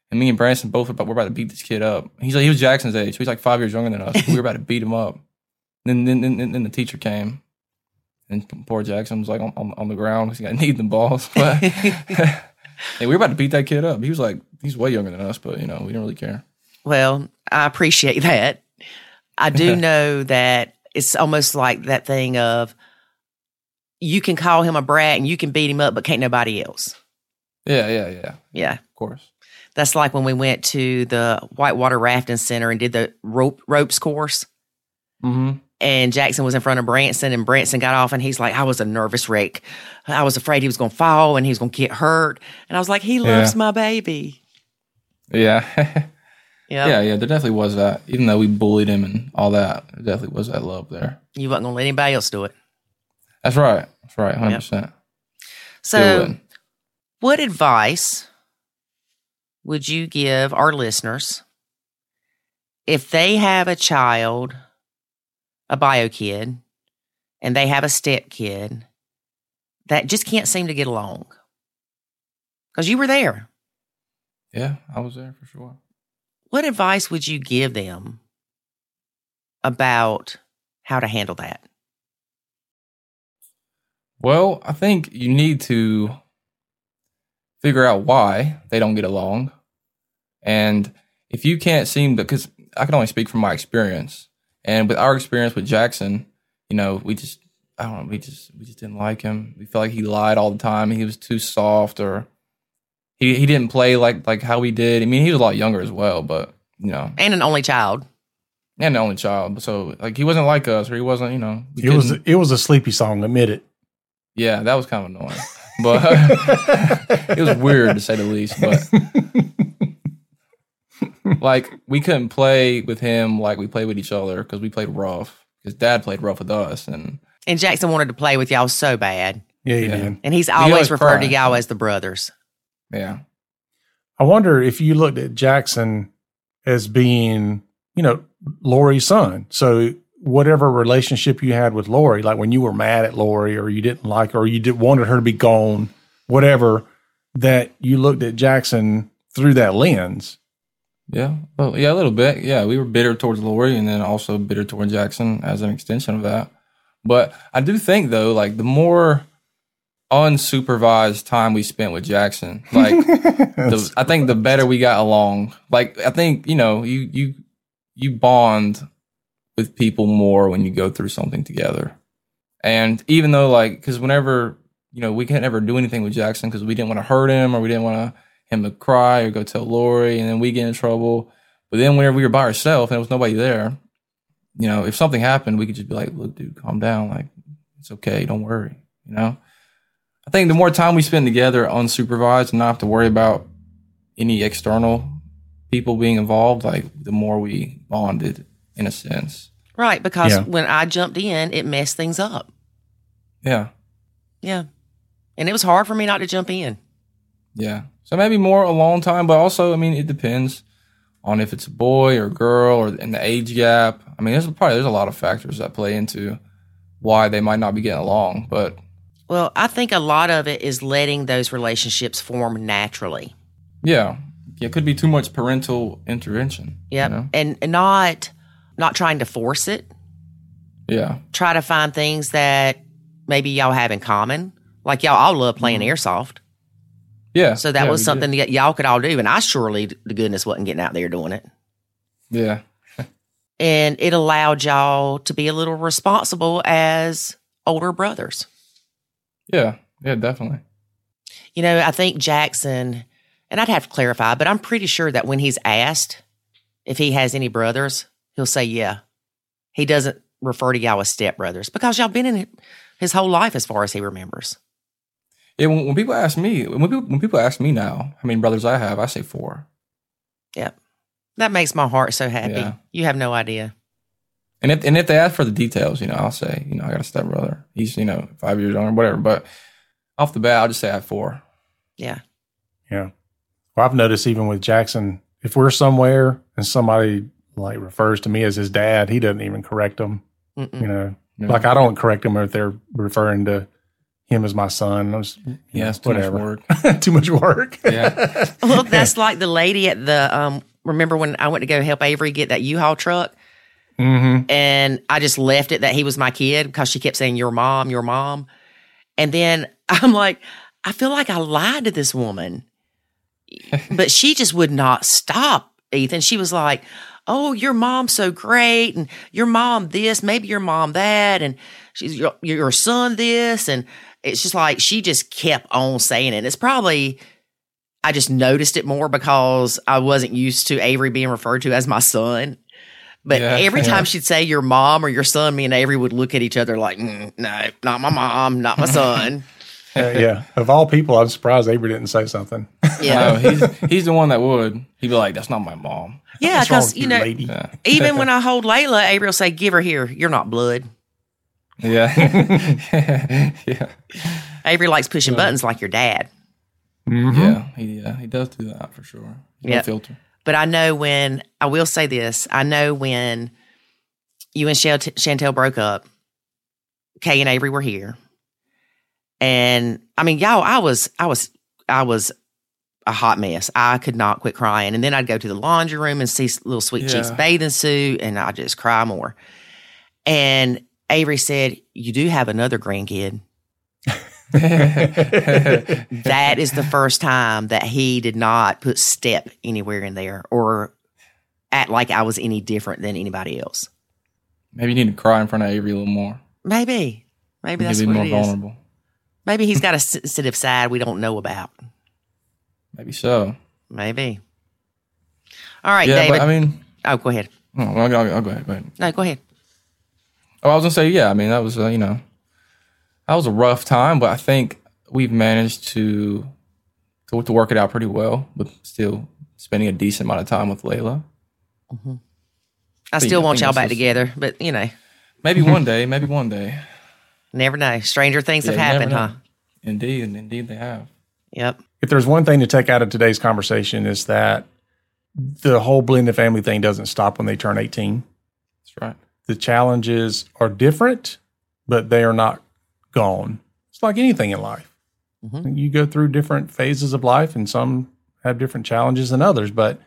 And me and Branson both were about, we're about to beat this kid up. He's like, he was Jackson's age. So he's like five years younger than us. we were about to beat him up. Then, then, then, then the teacher came. And poor Jackson was like on, on, on the ground because he got kneed in the balls. But yeah, we were about to beat that kid up. He was like, he's way younger than us, but you know, we didn't really care. Well, I appreciate that. I do know that it's almost like that thing of you can call him a brat and you can beat him up, but can't nobody else. Yeah, yeah, yeah. Yeah. Of course. That's like when we went to the Whitewater Rafting Center and did the rope ropes course. Mm-hmm. And Jackson was in front of Branson, and Branson got off, and he's like, "I was a nervous wreck. I was afraid he was going to fall and he was going to get hurt." And I was like, "He loves Yeah. my baby." Yeah. Yeah, yeah, yeah. There definitely was that. Even though we bullied him and all that, there definitely was that love there. you wasn't going to let anybody else do it. That's right. That's right. 100%. So, what advice would you give our listeners if they have a child, a bio kid, and they have a step kid that just can't seem to get along? Because you were there. Yeah, I was there for sure. What advice would you give them about how to handle that? Well, I think you need to figure out why they don't get along. And if you can't seem to, because I can only speak from my experience. And with our experience with Jackson, you know, we just, I don't know, we just, we just didn't like him. We felt like he lied all the time. He was too soft or he, he didn't play like, like how we did. I mean, he was a lot younger as well, but, you know, And an only child. and the only child. So, like, he wasn't like us or he wasn't, you know, It was it was a sleepy song. Admit it. Yeah, that was kind of annoying, but it was weird to say the least. But like, we couldn't play with him like we played with each other because we played rough. Because Dad played rough with us, and And Jackson wanted to play with y'all so bad. Yeah, he Yeah. did. And he's always always referred to y'all as the brothers. yeah, I wonder if you looked at Jackson as being, you know, Lori's son. So whatever relationship you had with Lori, like when you were mad at Lori or you didn't like her or you did wanted her to be gone, whatever, that you looked at Jackson through that lens. yeah, well, yeah, a little bit. Yeah, we were bitter towards Lori, and then also bitter toward Jackson as an extension of that. But I do think though, like the more unsupervised time we spent with Jackson, like the, I think the better we got along. Like I think you know you you you bond with people more when you go through something together. And even though like because whenever you know we can't ever do anything with Jackson because we didn't want to hurt him or we didn't want him to cry or go tell Lori and then we get in trouble. But then whenever we were by ourselves and there was nobody there, you know, if something happened, we could just be like, "Look, dude, calm down. Like it's okay. Don't worry." You know. I think the more time we spend together unsupervised and not have to worry about any external people being involved, like the more we bonded in a sense. Right. Because Yeah. when I jumped in, it messed things up. Yeah. Yeah. And it was hard for me not to jump in. Yeah. So maybe more a long time, but also, I mean, it depends on if it's a boy or girl or in the age gap. I mean, there's probably there's a lot of factors that play into why they might not be getting along. But Well, I think a lot of it is letting those relationships form naturally. yeah, it could be too much parental intervention. you know? And and not not trying to force it. Yeah. Try to find things that maybe y'all have in common. Like y'all all love playing airsoft. Yeah. So that Mm-hmm. Yeah, was we did. something that y'all could all do. And I surely the goodness wasn't getting out there doing it. Yeah. And it allowed y'all to be a little responsible as older brothers. Yeah. Yeah. Definitely. You know, I think Jackson, and I'd have to clarify, but I'm pretty sure that when he's asked if he has any brothers, he'll say, yeah. He doesn't refer to y'all as stepbrothers because y'all been in it his whole life as far as he remembers. Yeah. When, when people ask me, when people when people ask me now how many brothers I have, I say four. Yep. That makes my heart so happy. Yeah. You have no idea. And if and if they ask for the details, you know, I'll say, you know, I got a stepbrother. He's you know five years younger, whatever. But off the bat, I'll just say I have four. Yeah. Yeah. Well, I've noticed even with Jackson, if we're somewhere and somebody like refers to me as his dad, he doesn't even correct them. Mm-mm. You know, Yeah. like I don't correct them if they're referring to him as my son. I was, Yeah, it's too much work. too much work. Yeah. Well, that's like the lady at the um. Remember when I went to go help Avery get that U-Haul truck, hmm and I just left it that he was my kid because she kept saying your mom, your mom, and then I'm like, I feel like I lied to this woman, but she just would not stop. Ethan, she was like, "Oh, your mom's so great, and your mom this, maybe your mom that, and she's your, your son this," and it's just like she just kept on saying it. It's probably I just noticed it more because I wasn't used to Avery being referred to as my son. But Yeah. every Yeah. time she'd say your mom or your son, me and Avery would look at each other like, mm, no, not my mom, not my son. Uh, yeah. Of all people, I'm surprised Avery didn't say something. Yeah. No, he's he's the one that would. He'd be like, "That's not my mom." Yeah. Because, with you know, lady? Yeah. even when I hold Layla, Avery will say, give her here. You're not blood. Yeah. yeah. Avery likes pushing buttons like your dad. Mhm. Yeah. He yeah, he does do that for sure. No Yeah. filter. But I know when, I will say this, I know when you and Chant- Chantel broke up, Kay and Avery were here. And I mean, y'all, I was, I was, I was a hot mess. I could not quit crying. And then I'd go to the laundry room and see little Sweet Cheeks bathing suit and I just cry more. And Avery said, You do have another grandkid. That is the first time that he did not put step anywhere in there or act like I was any different than anybody else. Maybe you need to cry in front of Avery a little more. Maybe. Maybe that's what more it is. vulnerable. Maybe he's got a sensitive side we don't know about. Maybe so. Maybe. All right, yeah, David. but I mean, oh, go ahead. oh, I'll, I'll, I'll go ahead. Go ahead. No, go ahead. Oh, I was gonna say, yeah. I mean, that was uh, you know, that was a rough time, but I think we've managed to to, to work it out pretty well, but still spending a decent amount of time with Layla. I think- still I want think y'all back just- together, but you know, Maybe one day, maybe one day. never know. Stranger things have Yeah, you happened, huh? Indeed, indeed they have. Yep. if there's one thing to take out of today's conversation is that the whole blended family thing doesn't stop when they turn 18. That's right. The challenges are different, but they are not gone. It's like anything in life. Mhm. You go through different phases of life, and some have different challenges than others. But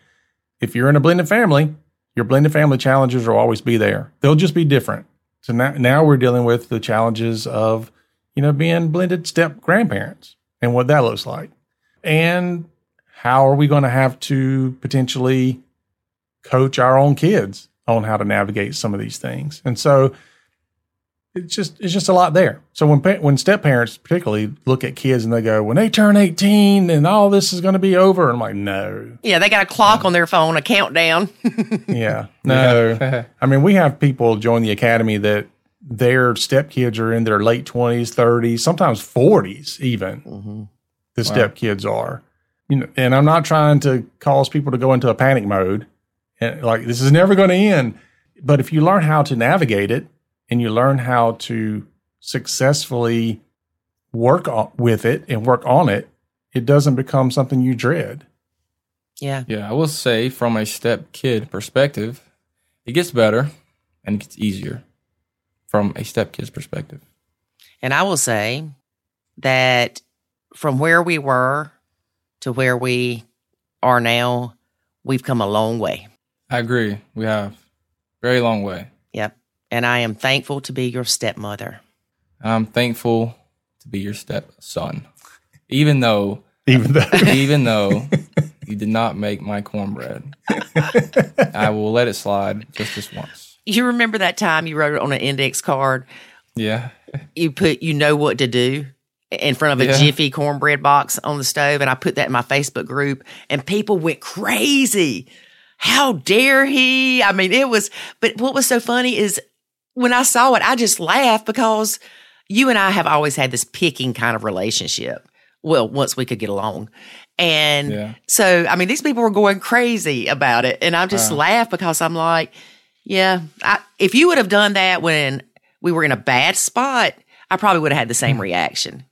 if you're in a blended family, your blended family challenges will always be there. They'll just be different. So now, now we're dealing with the challenges of, you know, being blended step grandparents and what that looks like. And how are we going to have to potentially coach our own kids on how to navigate some of these things? And so it's just it's just a lot there. So when when step parents particularly look at kids and they go, when they turn 18 and all this is going to be over, I'm like, no, Yeah, they got a clock on their phone, a countdown. yeah, no. I mean, we have people join the academy that their stepkids are in their late 20s, 30s, sometimes 40s even. Mm-hmm. The stepkids are. You know, and I'm not trying to cause people to go into a panic mode and like this is never going to end. But if you learn how to navigate it and you learn how to successfully work on, with it and work on it, it doesn't become something you dread. Yeah. Yeah, I will say from a step kid perspective, it gets better and it gets easier from a stepkid's perspective. And I will say that from where we were to where we are now, we've come a long way. I agree. We have very long way. Yep. And I am thankful to be your stepmother. I'm thankful to be your stepson, even though Even though even though you did not make my cornbread. I will let it slide just this once. You remember that time you wrote it on an index card? Yeah. You put, you know what to do in front of a Yeah. Jiffy cornbread box on the stove. And I put that in my Facebook group and people went crazy. How dare he? I mean, it was, but what was so funny is when I saw it, I just laughed because you and I have always had this picking kind of relationship. Well, once we could get along. And Yeah. so, I mean, these people were going crazy about it. And I just Wow. laughed because I'm like, yeah, I, if you would have done that when we were in a bad spot, I probably would have had the same reaction.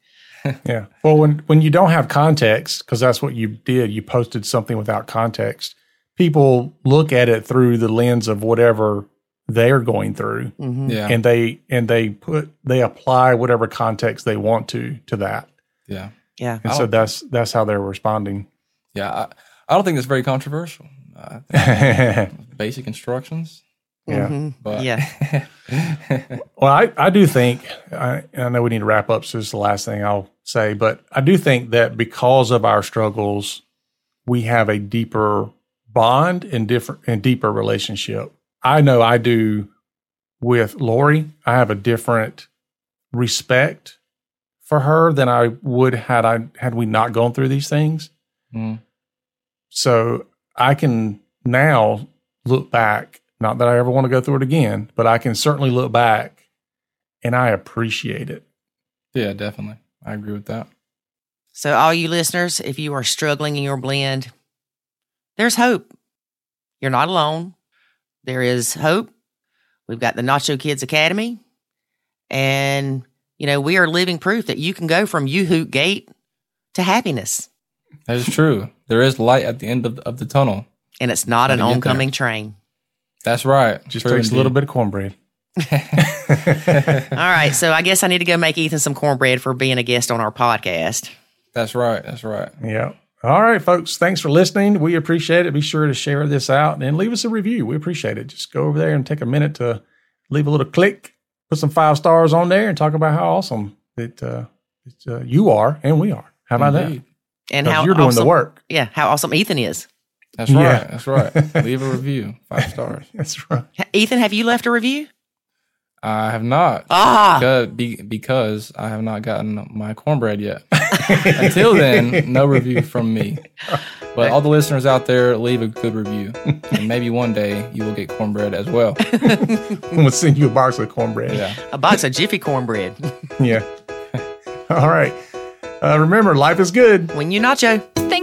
Yeah. Well, when when you don't have context, because that's what you did, you posted something without context. people look at it through the lens of whatever they're going through Mhm. Yeah. and they and they put they apply whatever context they want to to that yeah. Yeah. and I so that's that's how they're responding Yeah. I, I don't think it's very controversial. I think basic instructions. Yeah. Mhm. But Yeah. Well, I, I do think, I, I know we need to wrap up, so this is the last thing I'll say, but I do think that because of our struggles, we have a deeper bond and different and deeper relationship. I know I do with Lori. I have a different respect for her than I would had I had we not gone through these things. Mm. So I can now look back, not that I ever want to go through it again, but I can certainly look back and I appreciate it. yeah, definitely. I agree with that. So, all you listeners, if you are struggling in your blend, there's hope. You're not alone. There is hope. We've got the Nacho Kids Academy. And, you know, we are living proof that you can go from you hoot gate to happiness. That is true. there is light at the end of, of the tunnel. And it's not an Gotta there. oncoming train. That's right. Just True takes a little bit of cornbread. All right. So, I guess I need to go make Ethan some cornbread for being a guest on our podcast. That's right. That's right. Yeah. All right, folks. Thanks for listening. We appreciate it. Be sure to share this out and leave us a review. We appreciate it. Just go over there and take a minute to leave a little click, put some five stars on there, and talk about how awesome that uh, uh, you are and we are. How about Indeed. And how you're doing awesome, the work. Yeah. How awesome Ethan is. That's Yeah. right. That's right. Leave a review. Five stars. That's right. Ethan, have you left a review? I have not. Ah. Because, be, because I have not gotten my cornbread yet. Until then, no review from me. But all the listeners out there, leave a good review. And maybe one day you will get cornbread as well. we'll send you a box of cornbread. Yeah. A box of Jiffy cornbread. Yeah. All right. Uh, remember, life is good. when you nacho.